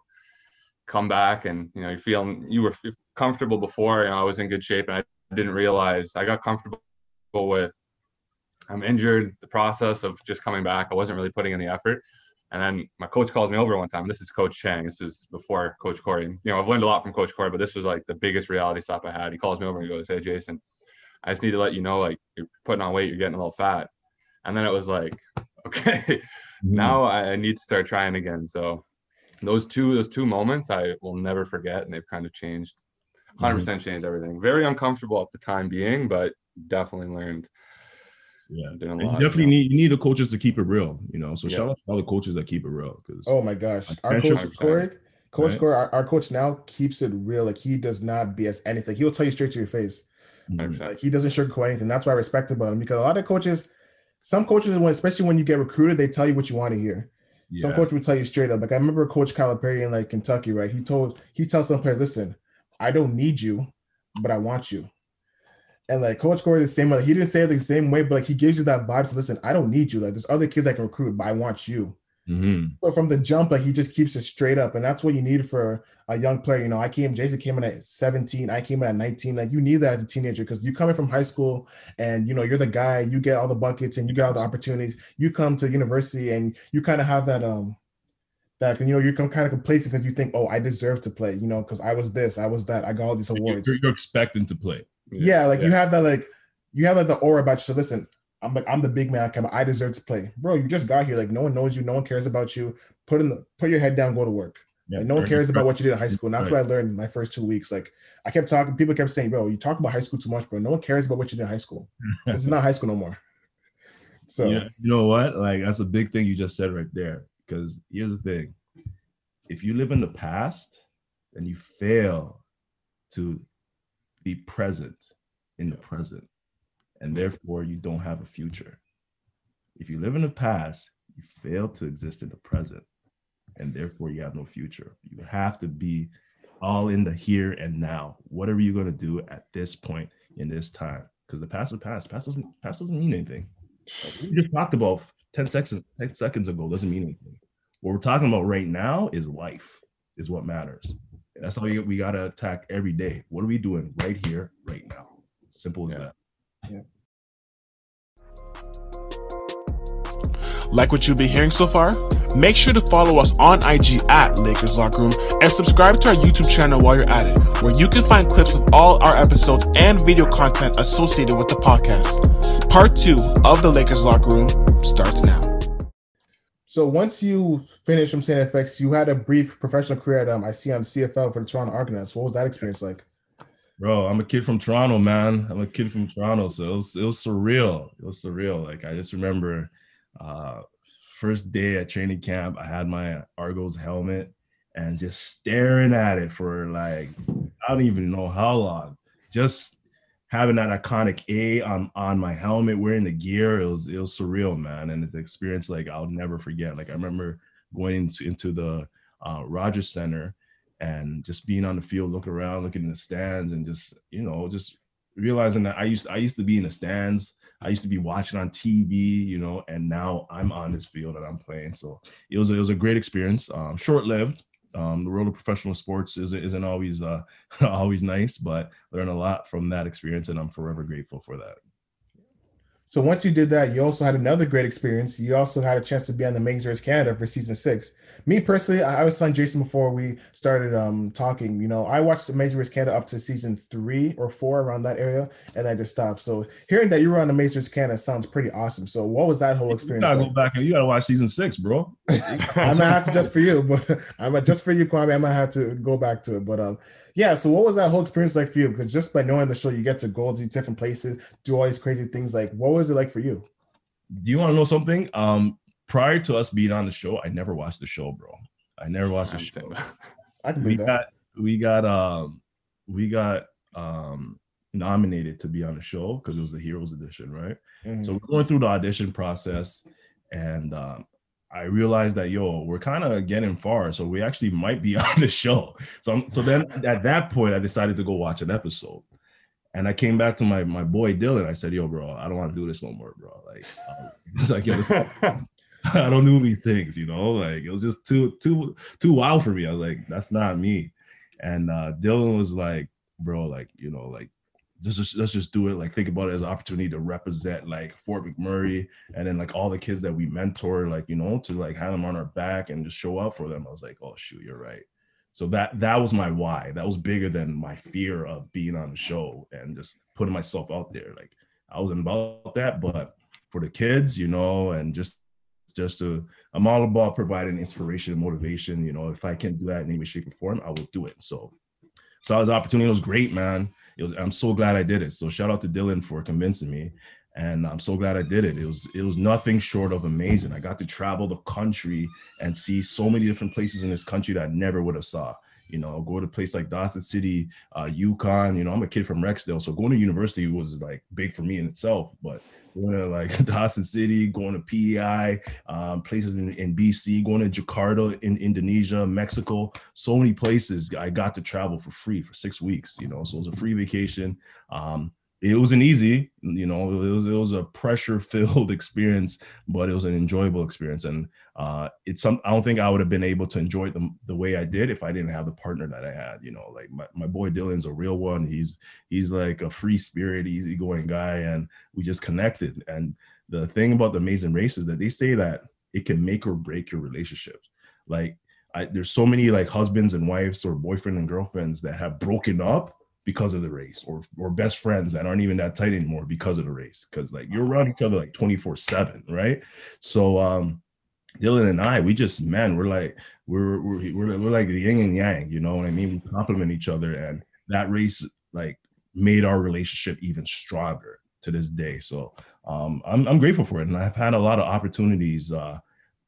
Come back and you know, you're feeling you were comfortable before. You know, I was in good shape, and I didn't realize I got comfortable with I'm injured. The process of just coming back, I wasn't really putting in the effort. And then my coach calls me over one time. This is Coach Chang. This was before Coach Corey. You know, I've learned a lot from Coach Corey, but this was like the biggest reality stop I had. He calls me over and he goes, "Hey, Jason, I just need to let you know, like, you're putting on weight. You're getting a little fat." And then it was like, okay, mm-hmm. now I need to start trying again. So those two those two moments I will never forget, and they've kind of changed 100% mm-hmm. percent changed everything. Very uncomfortable at the time being, but definitely learned. Yeah, you definitely need you need the coaches to keep it real, you know. So yeah. shout out to all the coaches that keep it real. Because oh my gosh, our coach Corey, Coach right? Corey, our, our, coach now keeps it real. Like he does not BS anything. He will tell you straight to your face. Mm-hmm. Like he doesn't sugarcoat anything. That's why I respect about him because a lot of coaches, some coaches, especially when you get recruited, they tell you what you want to hear. Yeah. Some coach will tell you straight up. Like I remember Coach Calipari in like Kentucky, right? He told he tells some players, listen, I don't need you, but I want you. And like Coach Corey, the same way. He didn't say it the same way, but like he gives you that vibe to listen. I don't need you. Like there's other kids I can recruit, but I want you. Mm-hmm. So from the jump, like he just keeps it straight up, and that's what you need for a young player. You know, I came, Jason came in at 17, I came in at 19. Like you need that as a teenager because you coming from high school and you know you're the guy, you get all the buckets and you get all the opportunities. You come to university and you kind of have that um that you know you're kind of complacent because you think, oh, I deserve to play, you know, because I was this, I was that, I got all these awards. You're, you're expecting to play. Yeah, yeah like yeah. you have that like you have like the aura about you. So listen, I'm like I'm the big man. I deserve to play, bro. You just got here. Like no one knows you. No one cares about you. Put in the put your head down. Go to work. Yeah, like, no one cares about what you did in high school. And that's right. what I learned in my first two weeks. Like I kept talking. People kept saying, "Bro, you talk about high school too much, bro. No one cares about what you did in high school. this is not high school no more." So yeah, you know what? Like that's a big thing you just said right there. Because here's the thing: if you live in the past and you fail to be present in the present, and therefore you don't have a future. If you live in the past, you fail to exist in the present, and therefore you have no future. You have to be all in the here and now. What are you going to do at this point in this time? Because the past is past. Past doesn't past doesn't mean anything. Like we just talked about 10 seconds 10 seconds ago doesn't mean anything. What we're talking about right now is life, is what matters. And that's how we, we gotta attack every day. What are we doing right here, right now? Simple as Yeah. that. Like what you've been hearing so far? Make sure to follow us on IG at Lakers Locker Room and subscribe to our YouTube channel while you're at it, where you can find clips of all our episodes and video content associated with the podcast. Part two of the Lakers Locker Room starts now. So once you finished from St. FX, you had a brief professional career at um, I see on CFL for the Toronto Argonauts. What was that experience like? Bro, I'm a kid from Toronto, man. I'm a kid from Toronto, so it was it was surreal. It was surreal. Like I just remember, uh, first day at training camp, I had my Argos helmet and just staring at it for like I don't even know how long. Just having that iconic A on on my helmet, wearing the gear, it was it was surreal, man. And the experience like I'll never forget. Like I remember going into into the uh, Rogers Center and just being on the field, looking around, looking in the stands, and just you know, just realizing that I used I used to be in the stands. I used to be watching on TV, you know, and now I'm on this field and I'm playing. So it was it was a great experience. Um, short lived. Um, the world of professional sports isn't isn't always uh, always nice, but learn a lot from that experience, and I'm forever grateful for that. So once you did that, you also had another great experience. You also had a chance to be on the Amazing Race Canada for season six. Me personally, I I was telling Jason before we started um, talking. You know, I watched Amazing Race Canada up to season three or four around that area, and I just stopped. So hearing that you were on Amazing Race Canada sounds pretty awesome. So what was that whole experience? You gotta like? go back and you gotta watch season six, bro. I might have to just for you, but I might just for you, Kwame. I might have to go back to it. But um, yeah. So what was that whole experience like for you? Because just by knowing the show, you get to go to different places, do all these crazy things. Like, what was it like for you? Do you want to know something? Um, prior to us being on the show, I never watched the show, bro. I never watched the I'm show. I can we believe that. got we got um we got um nominated to be on the show because it was the heroes edition right Mhm. so we're going through the audition process and um i realized that yo we're kind of getting far so we actually might be on the show so I'm, so then at that point i decided to go watch an episode and I came back to my my boy Dylan. I said, "Yo, bro, I don't want to do this no more, bro." Like, um, it's like, yo, this- I don't do these things, you know. Like it was just too too too wild for me. I was like, that's not me. And uh Dylan was like, bro, like you know, like let's just let's just do it. Like think about it as an opportunity to represent like Fort McMurray and then like all the kids that we mentor, like you know, to like have them on our back and just show up for them. I was like, oh shoot, you're right. So that that was my why. That was bigger than my fear of being on the show and just putting myself out there. Like I wasn't about that, but for the kids, you know, and just just to I'm all about providing inspiration and motivation. You know, if I can do that in any way, shape, or form, I will do it. So saw this opportunity. It was great, man. Was, I'm so glad I did it. So shout out to Dylan for convincing me. And I'm so glad I did it. It was it was nothing short of amazing. I got to travel the country and see so many different places in this country that I never would have saw. You know, go to a place like Dawson City, uh, Yukon. You know, I'm a kid from Rexdale, so going to university was like big for me in itself. But going to like Dawson City, going to PEI, um, places in, in BC, going to Jakarta in Indonesia, Mexico, so many places I got to travel for free for six weeks. You know, so it was a free vacation. Um, it wasn't easy, you know. It was it was a pressure filled experience, but it was an enjoyable experience, and uh, it's some. I don't think I would have been able to enjoy it the, way I did if I didn't have the partner that I had. You know, like my, my boy Dylan's a real one. He's he's like a free spirit, easygoing guy, and we just connected. And the thing about the Amazing Race is that they say that it can make or break your relationship. Like I, there's so many like husbands and wives or boyfriend and girlfriends that have broken up because of the race or or best friends that aren't even that tight anymore because of the race because like you're around each other like 24 7 right so um dylan and i we just man we're like we're we're, we're, we're like the yin and yang you know what i mean we complement each other and that race like made our relationship even stronger to this day so um i'm, I'm grateful for it and i've had a lot of opportunities uh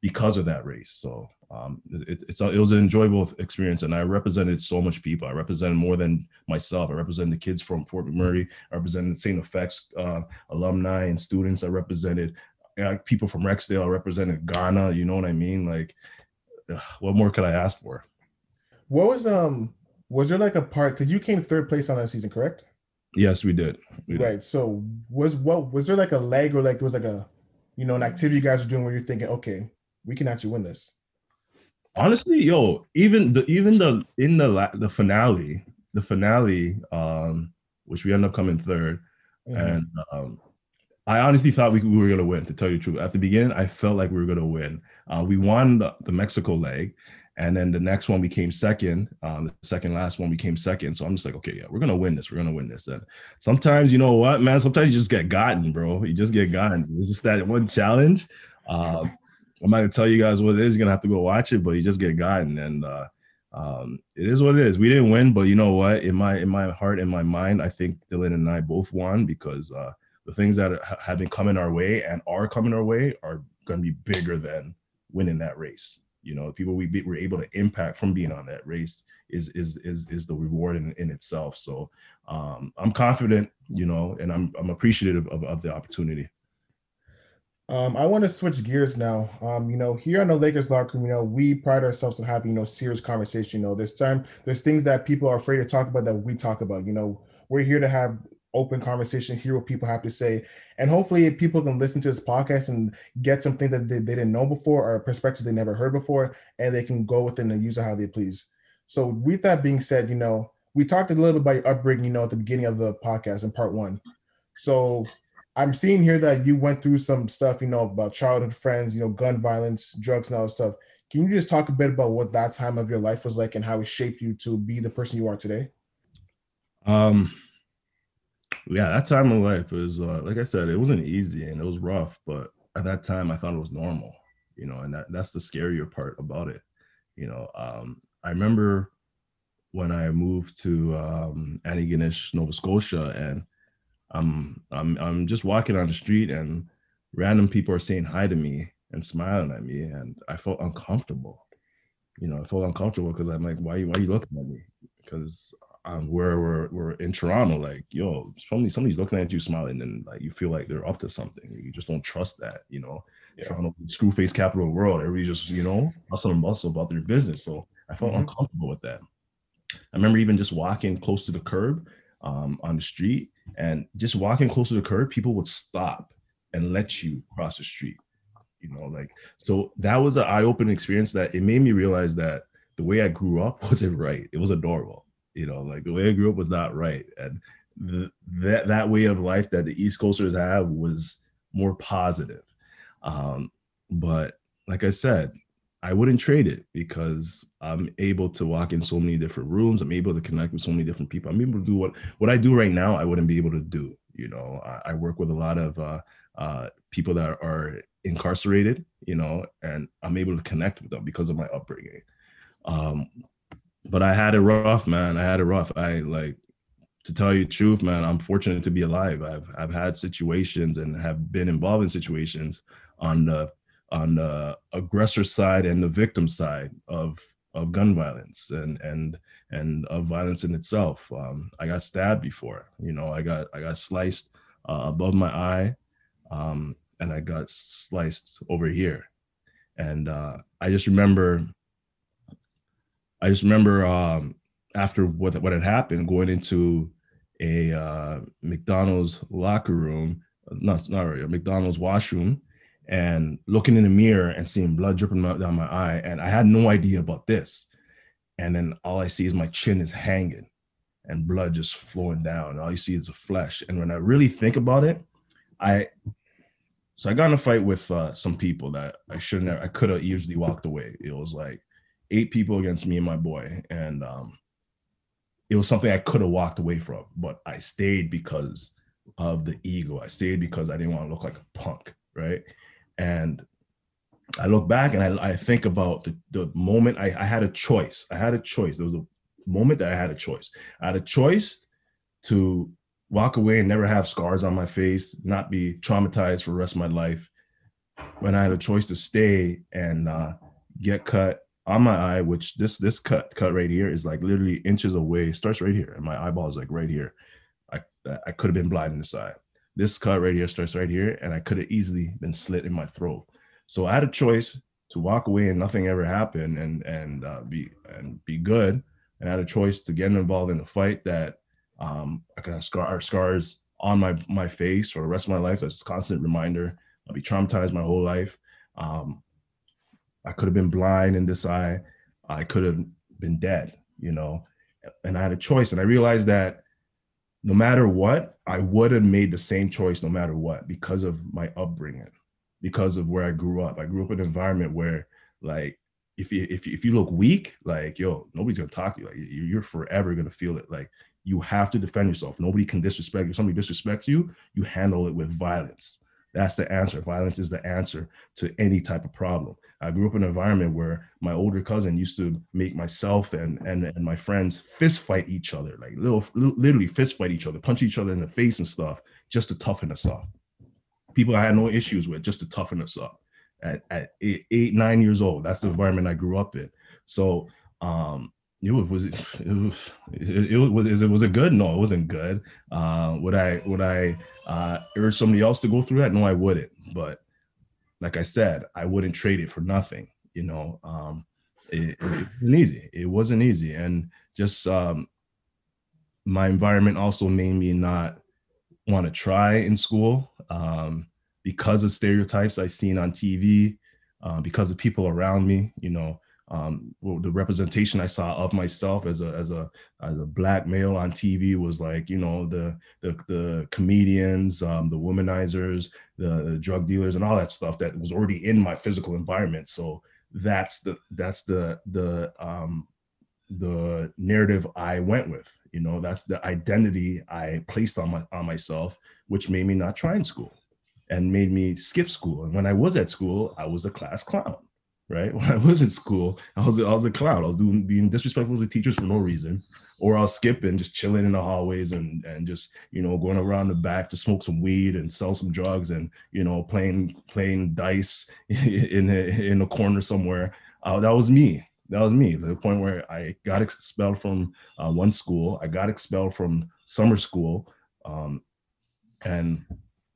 because of that race. So um, it, it's a, it was an enjoyable experience, and I represented so much people. I represented more than myself. I represented the kids from Fort McMurray. I represented St. FX uh, alumni and students. I represented uh, people from Rexdale. Represented Ghana. You know what I mean? Like, ugh, what more could I ask for? What was um was there like a part because you came third place on that season, correct? Yes, we did. We right. So was what was there like a leg or like there was like a you know an activity you guys are doing where you're thinking, okay, we can actually win this? Honestly, yo, even the even the in the la- the finale, the finale, um, which we end up coming 3rd mm-hmm. and um, I honestly thought we, we were gonna win. To tell you the truth, at the beginning, I felt like we were gonna win. Uh, we won the, Mexico leg, and then the next one we came second. Um, the second last one we came second. So I'm just like, okay, yeah, we're gonna win this. We're gonna win this. And sometimes, you know what, man? Sometimes you just get gotten, bro. You just get gotten. It's just that one challenge. Uh, I'm not gonna tell you guys what it is. You're gonna have to go watch it, but you just get gotten. And uh, um, it is what it is. We didn't win, but you know what? In my in my heart, in my mind, I think Dylan and I both won because uh, the things that have been coming our way and are coming our way are gonna be bigger than winning that race you know people we be, were able to impact from being on that race is is is is the reward in, in itself so um i'm confident you know and i'm i'm appreciative of, of the opportunity um, I want to switch gears now. Um, you know, here on the Lakers locker room, you know, we pride ourselves on having, you know, serious conversation. You know, there's time, there's things that people are afraid to talk about that we talk about. You know, we're here to have open conversation, hear what people have to say, and hopefully people can listen to this podcast and get something that they, they didn't know before or perspectives they never heard before, and they can go with it and use it how they please. So with that being said, you know, we talked a little bit about your upbringing, you know, at the beginning of the podcast in part one. So I'm seeing here that you went through some stuff, you know, about childhood friends, you know, gun violence, drugs, and all that stuff. Can you just talk a bit about what that time of your life was like and how it shaped you to be the person you are today? Um, yeah, that time of life was uh, like I said, it wasn't easy and it was rough, but at that time I thought it was normal, you know, and that, that's the scarier part about it. You know, um, I remember when I moved to um, Antigonish, Nova Scotia, and I'm I'm I'm just walking on the street and random people are saying hi to me and smiling at me, and I felt uncomfortable. You know, I felt uncomfortable because I'm like, why why are you looking at me? Because um, where we're, we're in Toronto, like, yo, somebody, somebody's looking at you smiling and like you feel like they're up to something. You just don't trust that, you know. Yeah. Toronto, screw face capital of the world. Everybody just, you know, hustle and bustle about their business. So I felt mm-hmm. uncomfortable with that. I remember even just walking close to the curb um, on the street and just walking close to the curb, people would stop and let you cross the street. You know, like so that was an eye-opening experience that it made me realize that the way I grew up wasn't right. It was adorable you know, like the way I grew up was not right, and th- that that way of life that the East Coasters have was more positive. Um, but like I said, I wouldn't trade it because I'm able to walk in so many different rooms. I'm able to connect with so many different people. I'm able to do what what I do right now. I wouldn't be able to do. You know, I, I work with a lot of uh, uh, people that are incarcerated. You know, and I'm able to connect with them because of my upbringing. Um, but I had it rough, man. I had it rough. I like to tell you the truth, man. I'm fortunate to be alive. I've I've had situations and have been involved in situations on the on the aggressor side and the victim side of of gun violence and and and of violence in itself. Um, I got stabbed before. You know, I got I got sliced uh, above my eye, um, and I got sliced over here. And uh, I just remember I just remember um, after what what had happened, going into a uh, McDonald's locker room, not not a McDonald's washroom, and looking in the mirror and seeing blood dripping down my eye, and I had no idea about this. And then all I see is my chin is hanging, and blood just flowing down. All you see is the flesh. And when I really think about it, I so I got in a fight with uh, some people that I shouldn't have. I could have easily walked away. It was like eight people against me and my boy, and um, it was something I could have walked away from, but I stayed because of the ego. I stayed because I didn't want to look like a punk, right? And I look back and I, I think about the, the moment I, I had a choice. I had a choice. There was a moment that I had a choice. I had a choice to walk away and never have scars on my face, not be traumatized for the rest of my life, when I had a choice to stay and uh, get cut on my eye, which this this cut cut right here is like literally inches away. Starts right here, and my eyeball is like right here. I I could have been blind in this eye. This cut right here starts right here, and I could have easily been slit in my throat. So I had a choice to walk away and nothing ever happened, and and uh, be and be good. And I had a choice to get involved in a fight that um, I could have scar scars on my my face for the rest of my life. That's a constant reminder. I'll be traumatized my whole life. Um, I could have been blind in this eye. I could have been dead, you know. And I had a choice, and I realized that no matter what, I would have made the same choice no matter what because of my upbringing, because of where I grew up. I grew up in an environment where, like, if you if you, if you look weak, like yo, nobody's gonna talk to you. Like you're forever gonna feel it. Like you have to defend yourself. Nobody can disrespect you. If somebody disrespects you, you handle it with violence. That's the answer. Violence is the answer to any type of problem. I grew up in an environment where my older cousin used to make myself and and, and my friends fist fight each other, like little literally fist fight each other, punch each other in the face and stuff, just to toughen us up. People I had no issues with, just to toughen us up. At, at eight, eight nine years old, that's the environment I grew up in. So um, it was it was it, it was it was a good no it wasn't good uh would i would i uh urge somebody else to go through that no i wouldn't but like i said i wouldn't trade it for nothing you know um it, it wasn't easy it wasn't easy. And just um my environment also made me not want to try in school um because of stereotypes i seen on tv uh, because of people around me you know um, well, the representation I saw of myself as a as a as a black male on TV was like you know the the, the comedians, um, the womanizers, the, the, drug dealers, and all that stuff that was already in my physical environment. So that's the that's the the um, the narrative I went with. You know, that's the identity I placed on my on myself, which made me not try in school and made me skip school. And when I was at school, I was a class clown right? When I was in school, I was I was a clown. I was doing being disrespectful to teachers for no reason, or I was skipping, just chilling in the hallways and and just you know going around the back to smoke some weed and sell some drugs and you know playing playing dice in a, in a corner somewhere. Uh, that was me. That was me. To the point where I got expelled from uh, one school. I got expelled from summer school, um, and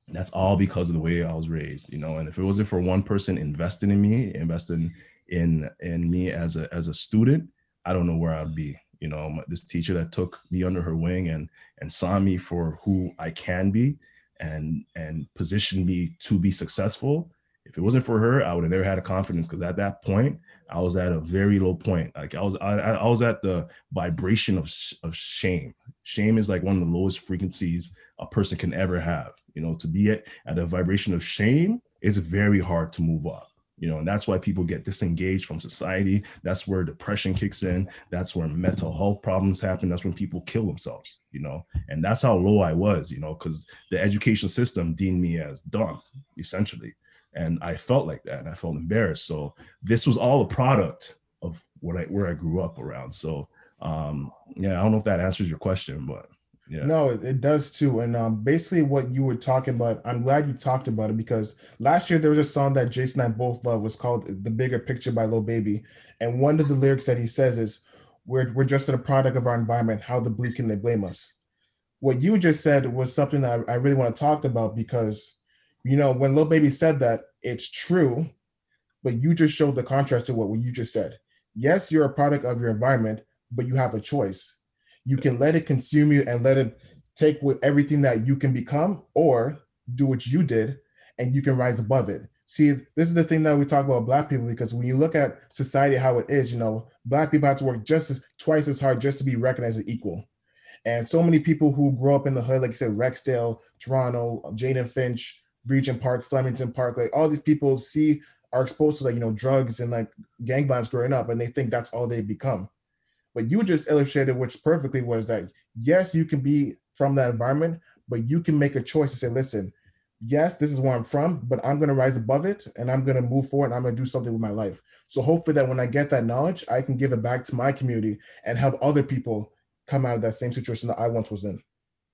that's all because of the way I was raised, you know. And if it wasn't for one person investing in me, investing in in me as a as a student, I don't know where I'd be. You know, this teacher that took me under her wing and and saw me for who I can be, and and positioned me to be successful. If it wasn't for her, I would have never had a confidence because at that point, I was at a very low point. Like I was, I, I was at the vibration of, of shame. Shame is like one of the lowest frequencies a person can ever have. You know, to be at, at a vibration of shame is very hard to move up. You know, and that's why people get disengaged from society. That's where depression kicks in. That's where mental health problems happen. That's when people kill themselves, you know, and that's how low I was, you know, because the education system deemed me as dumb, essentially. And I felt like that and I felt embarrassed. So this was all a product of what I where I grew up around. So um yeah, I don't know if that answers your question, but yeah. No, it does too. And um, basically, what you were talking about, I'm glad you talked about it because last year there was a song that Jason and I both love was called "The Bigger Picture" by Lil Baby, and one of the lyrics that he says is, "We're we're just a product of our environment. How the bleak can they blame us?" What you just said was something that I, I really want to talk about because, you know, when Lil Baby said that, it's true, but you just showed the contrast to what you just said. Yes, you're a product of your environment, but you have a choice you can let it consume you and let it take with everything that you can become, or do what you did and you can rise above it. See, this is the thing that we talk about black people because when you look at society how it is, you know, black people have to work just as, twice as hard just to be recognized as equal. And so many people who grow up in the hood, like you said, Rexdale, Toronto, Jane and Finch, Regent Park, Flemington Park, like all these people see are exposed to like you know drugs and like gang violence growing up, and they think that's all they become. But you just illustrated, which perfectly was that yes, you can be from that environment, but you can make a choice to say, listen, yes, this is where I'm from, but I'm going to rise above it and I'm going to move forward and I'm going to do something with my life. So hopefully that when I get that knowledge, I can give it back to my community and help other people come out of that same situation that I once was in.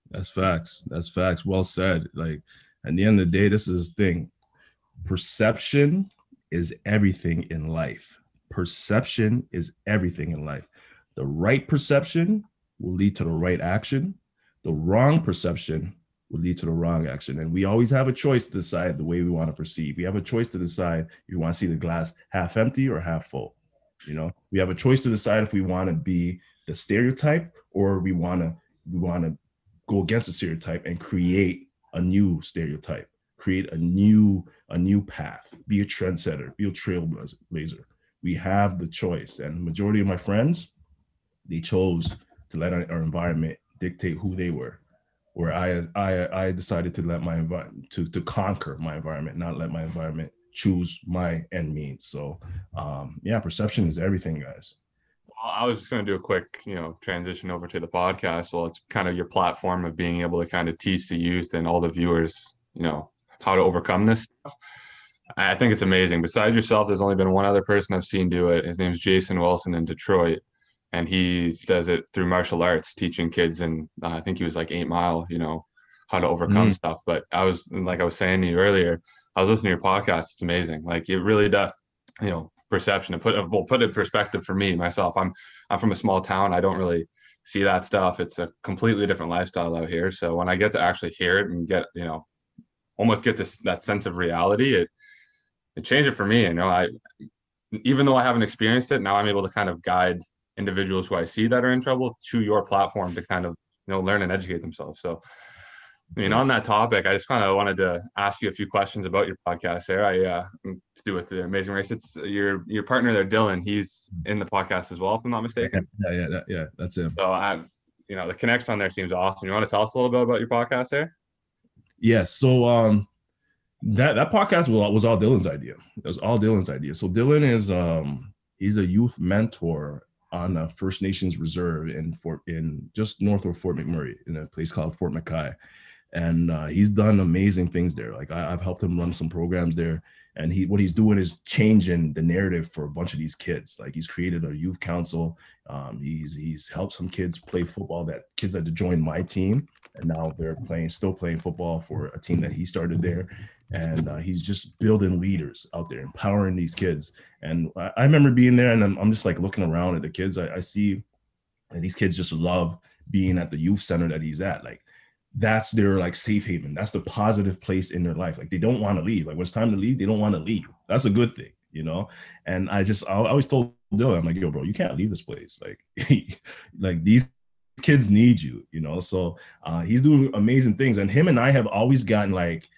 That's facts. That's facts. Well said. Like at the end of the day, this is the thing. perception is everything in life. Perception is everything in life. The right perception will lead to the right action. The wrong perception will lead to the wrong action. And we always have a choice to decide the way we want to perceive. We have a choice to decide if we want to see the glass half empty or half full. You know, we have a choice to decide if we want to be the stereotype or we want to we want to go against the stereotype and create a new stereotype, create a new a new path, be a trendsetter, be a trailblazer. We have the choice, and majority of my friends, they chose to let our, environment dictate who they were. Where I I I decided to let my environment to to conquer my environment, not let my environment choose my end means. So um, yeah, perception is everything, guys. I was just going to do a quick, you know, transition over to the podcast. Well, it's kind of your platform of being able to kind of teach the youth and all the viewers, you know, how to overcome this. I think it's amazing. Besides yourself, there's only been one other person I've seen do it. His name's Jason Wilson in Detroit, and he does it through martial arts, teaching kids. And uh, I think he was like Eight Mile, you know, how to overcome mm. stuff. But I was like I was saying to you earlier, I was listening to your podcast. It's amazing. Like it really does, you know, perception and put well put in perspective for me myself. I'm I'm from a small town. I don't really see that stuff. It's a completely different lifestyle out here. So when I get to actually hear it and get you know almost get this that sense of reality, it it changed it for me. You know, I even though I haven't experienced it, now I'm able to kind of guide individuals who I see that are in trouble to your platform to kind of you know learn and educate themselves. So I mean, on that topic, I just kind of wanted to ask you a few questions about your podcast there. I uh, to do with the Amazing Race. It's your your partner there, Dylan. He's in the podcast as well, if I'm not mistaken. Yeah, yeah, yeah. yeah that's him. So I, you know, the connection on there seems awesome. You want to tell us a little bit about your podcast there? Yes. So um, that that podcast was, was all Dylan's idea. It was all Dylan's idea. So Dylan is um he's a youth mentor on a First Nations reserve in Fort in just north of Fort McMurray in a place called Fort McKay and uh, he's done amazing things there. Like I, have helped him run some programs there, and he what he's doing is changing the narrative for a bunch of these kids. Like he's created a youth council. Um, he's he's helped some kids play football that kids had to join my team, and now they're playing still playing football for a team that he started there. And uh, he's just building leaders out there, empowering these kids. And I, I remember being there, and I'm, I'm, just like looking around at the kids. I, I see, these kids just love being at the youth center that he's at. Like that's their like safe haven. That's the positive place in their life. Like they don't want to leave. Like when it's time to leave, they don't want to leave. That's a good thing, you know. And I just I always told Dylan, I'm like, yo, bro, you can't leave this place. Like, like these kids need you, you know. So uh, he's doing amazing things, and him and I have always gotten like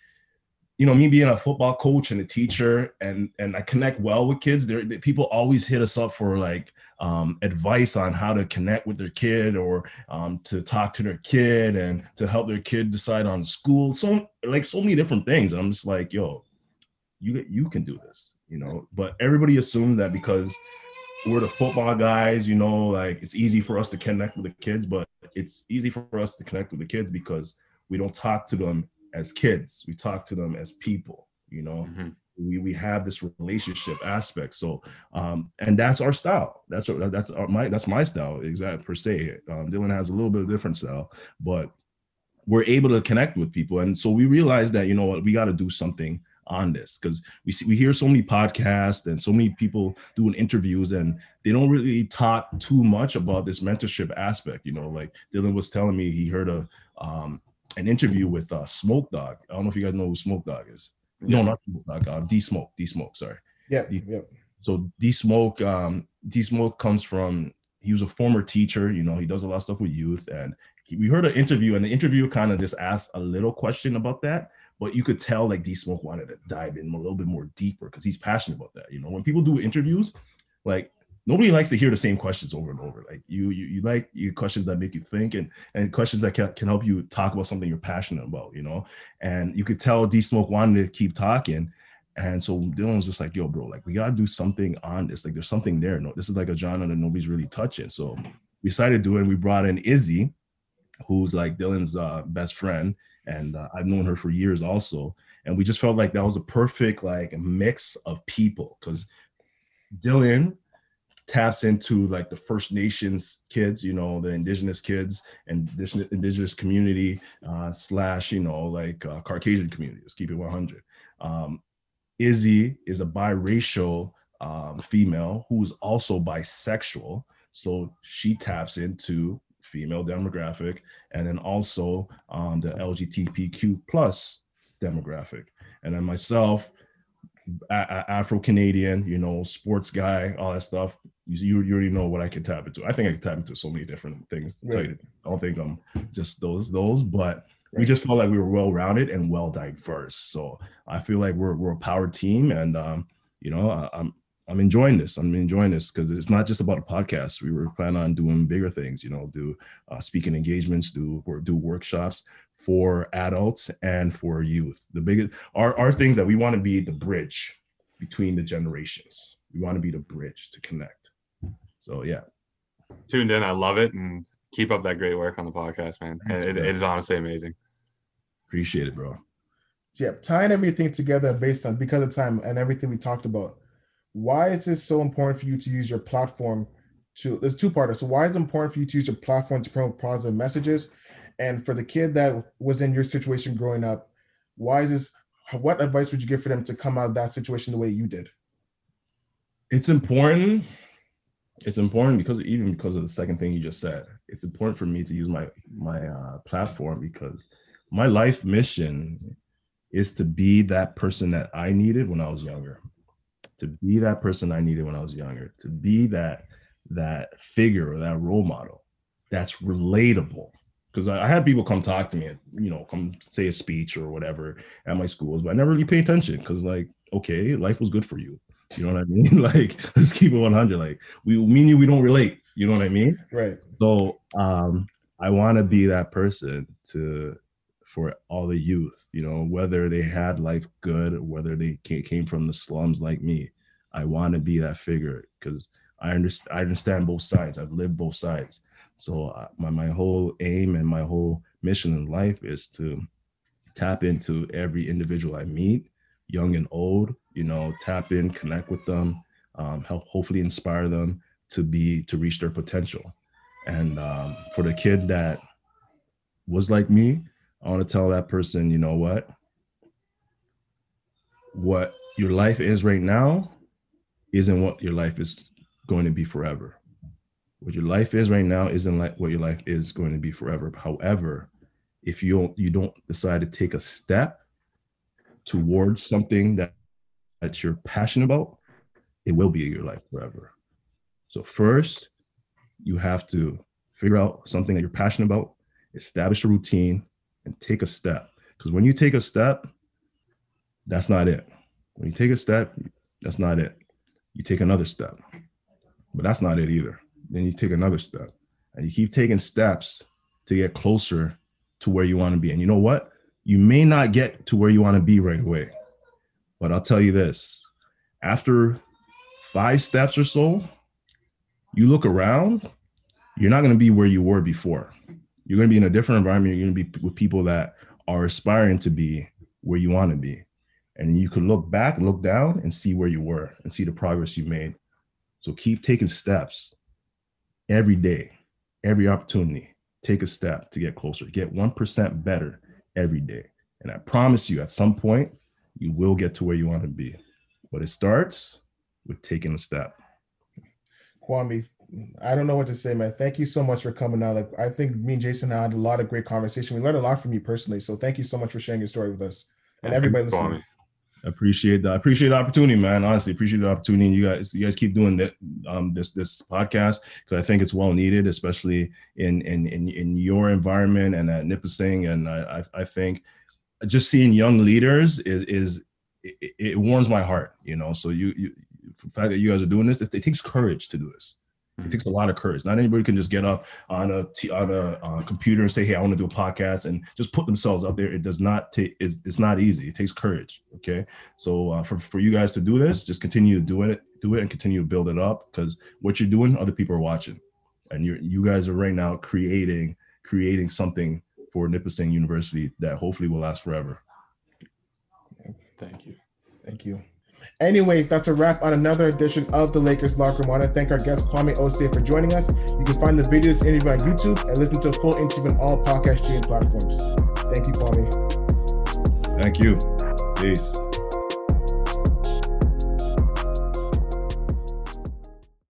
you know, me being a football coach and a teacher, and and I connect well with kids. There, people always hit us up for like um, advice on how to connect with their kid or um, to talk to their kid and to help their kid decide on school. So like so many different things. And I'm just like, yo, you you can do this, you know. But everybody assumes that because we're the football guys, you know, like it's easy for us to connect with the kids, but it's easy for us to connect with the kids because we don't talk to them as kids. We talk to them as people, you know. Mm-hmm. We, we have this relationship aspect. So um, and that's our style. That's what that's our, my that's my style, exact per se. Um, Dylan has a little bit of different style, but we're able to connect with people. And so we realized that, you know what, we got to do something on this because we see we hear so many podcasts and so many people doing interviews and they don't really talk too much about this mentorship aspect you know like dylan was telling me he heard a um, an interview with uh, Smoke Dawg. I don't know if you guys know who Smoke Dawg is. Yeah. No, not Smoke Dawg. Uh, D Smoke. D Smoke. Sorry. Yeah. D- yeah. So D Smoke. Um, D Smoke comes from. He was a former teacher. You know, he does a lot of stuff with youth, and he, we heard an interview, and the interview kind of just asked a little question about that. But you could tell like D Smoke wanted to dive in a little bit more deeper because he's passionate about that. You know, when people do interviews, like nobody likes to hear the same questions over and over. Like you, you, you like you questions that make you think and and questions that can, can help you talk about something you're passionate about, you know. And you could tell D Smoke wanted to keep talking. And so Dylan's just like, yo, bro, like we gotta do something on this. Like there's something there. No, this is like a genre that nobody's really touching. So we decided to do it. And we brought in Izzy, who's like Dylan's uh, best friend, and uh, I've known her for years also. And we just felt like that was a perfect like mix of people because Dylan taps into like the First Nations kids, you know, the indigenous kids and indigenous community uh, slash, you know, like uh, Caucasian community. Let's keep it 100. Um, Izzy is a biracial um, female who's also bisexual. So she taps into female demographic and then also um, the LGBTQ plus demographic. And then myself, Afro Canadian, you know, sports guy, all that stuff. You, you already know what I can tap into. I think I can tap into so many different things. Right. I don't think I'm just those those, but right. we just felt like we were well rounded and well diverse. So I feel like we're we're a power team, and um, you know, I, I'm I'm enjoying this. I'm enjoying this because it's not just about a podcast. We were planning on doing bigger things, you know, do uh, speaking engagements, do or do workshops for adults and for youth. The biggest are are things that we want to be the bridge between the generations. We want to be the bridge to connect. So yeah, tuned in. I love it, and keep up that great work on the podcast, man. Thanks, it, it is honestly amazing. Appreciate it, bro. So yeah, tying everything together based on because of time and everything we talked about why is this so important for you to use your platform to there's two parts so why is it important for you to use your platform to promote positive messages and for the kid that was in your situation growing up why is this what advice would you give for them to come out of that situation the way you did? It's important. It's important because even because of the second thing you just said it's important for me to use my my uh, platform because my life mission is to be that person that i needed when i was younger. To be that person I needed when I was younger, to be that that figure or that role model that's relatable. Because I, I, had people come talk to me and you know come say a speech or whatever at my schools, but I never really pay attention because like okay, life was good for you. You know what I mean? like let's keep it 100. Like we mean you, we don't relate. You know what I mean? Right. So um, I want to be that person to for all the youth, you know, whether they had life good whether they came from the slums like me. I want to be that figure because I understand I understand both sides. I've lived both sides. So uh, my my whole aim and my whole mission in life is to tap into every individual I meet, young and old. You know, tap in, connect with them, um, help hopefully inspire them to be to reach their potential. And um, for the kid that was like me, I want to tell that person, you know what? What your life is right now isn't what your life is going to be forever. What your life is right now isn't like what your life is going to be forever. However, if you don't, you don't decide to take a step towards something that, that you're passionate about, it will be your life forever. So first, you have to figure out something that you're passionate about, establish a routine, and take a step. Because when you take a step, that's not it. When you take a step, that's not it. You take another step, but that's not it either. Then you take another step, and you keep taking steps to get closer to where you want to be. And you know what? You may not get to where you want to be right away, but I'll tell you this after five steps or so, you look around, you're not going to be where you were before. You're going to be in a different environment. You're going to be with people that are aspiring to be where you want to be. And you could look back, look down, and see where you were and see the progress you made. So keep taking steps every day, every opportunity. Take a step to get closer, get 1% better every day. And I promise you, at some point, you will get to where you want to be. But it starts with taking a step. Kwame, I don't know what to say, man. Thank you so much for coming out. Like I think me and Jason had a lot of great conversation. We learned a lot from you personally. So thank you so much for sharing your story with us and everybody listening. Appreciate that. Appreciate the opportunity, man. Honestly, appreciate the opportunity. You guys, you guys keep doing that, um, this this podcast because I think it's well needed, especially in in in, in your environment and at Nipissing. And I, I, I think just seeing young leaders is is it, it warms my heart. You know, so you you the fact that you guys are doing this, it, it takes courage to do this. It takes a lot of courage. Not anybody can just get up on a t- on a uh, computer and say, "Hey, I want to do a podcast," and just put themselves out there. It does not take. It's, it's not easy. It takes courage. Okay, so uh, for for you guys to do this, just continue to do it, do it, and continue to build it up because what you're doing, other people are watching, and you you guys are right now creating creating something for Nipissing University that hopefully will last forever. Thank you. Thank you. Anyways, that's a wrap on another edition of the Lakers Locker Room. I want to thank our guest Kwame Osei for joining us. You can find the videos interview on YouTube and listen to a full interview on all podcast streaming platforms. Thank you, Kwame. Thank you. Peace.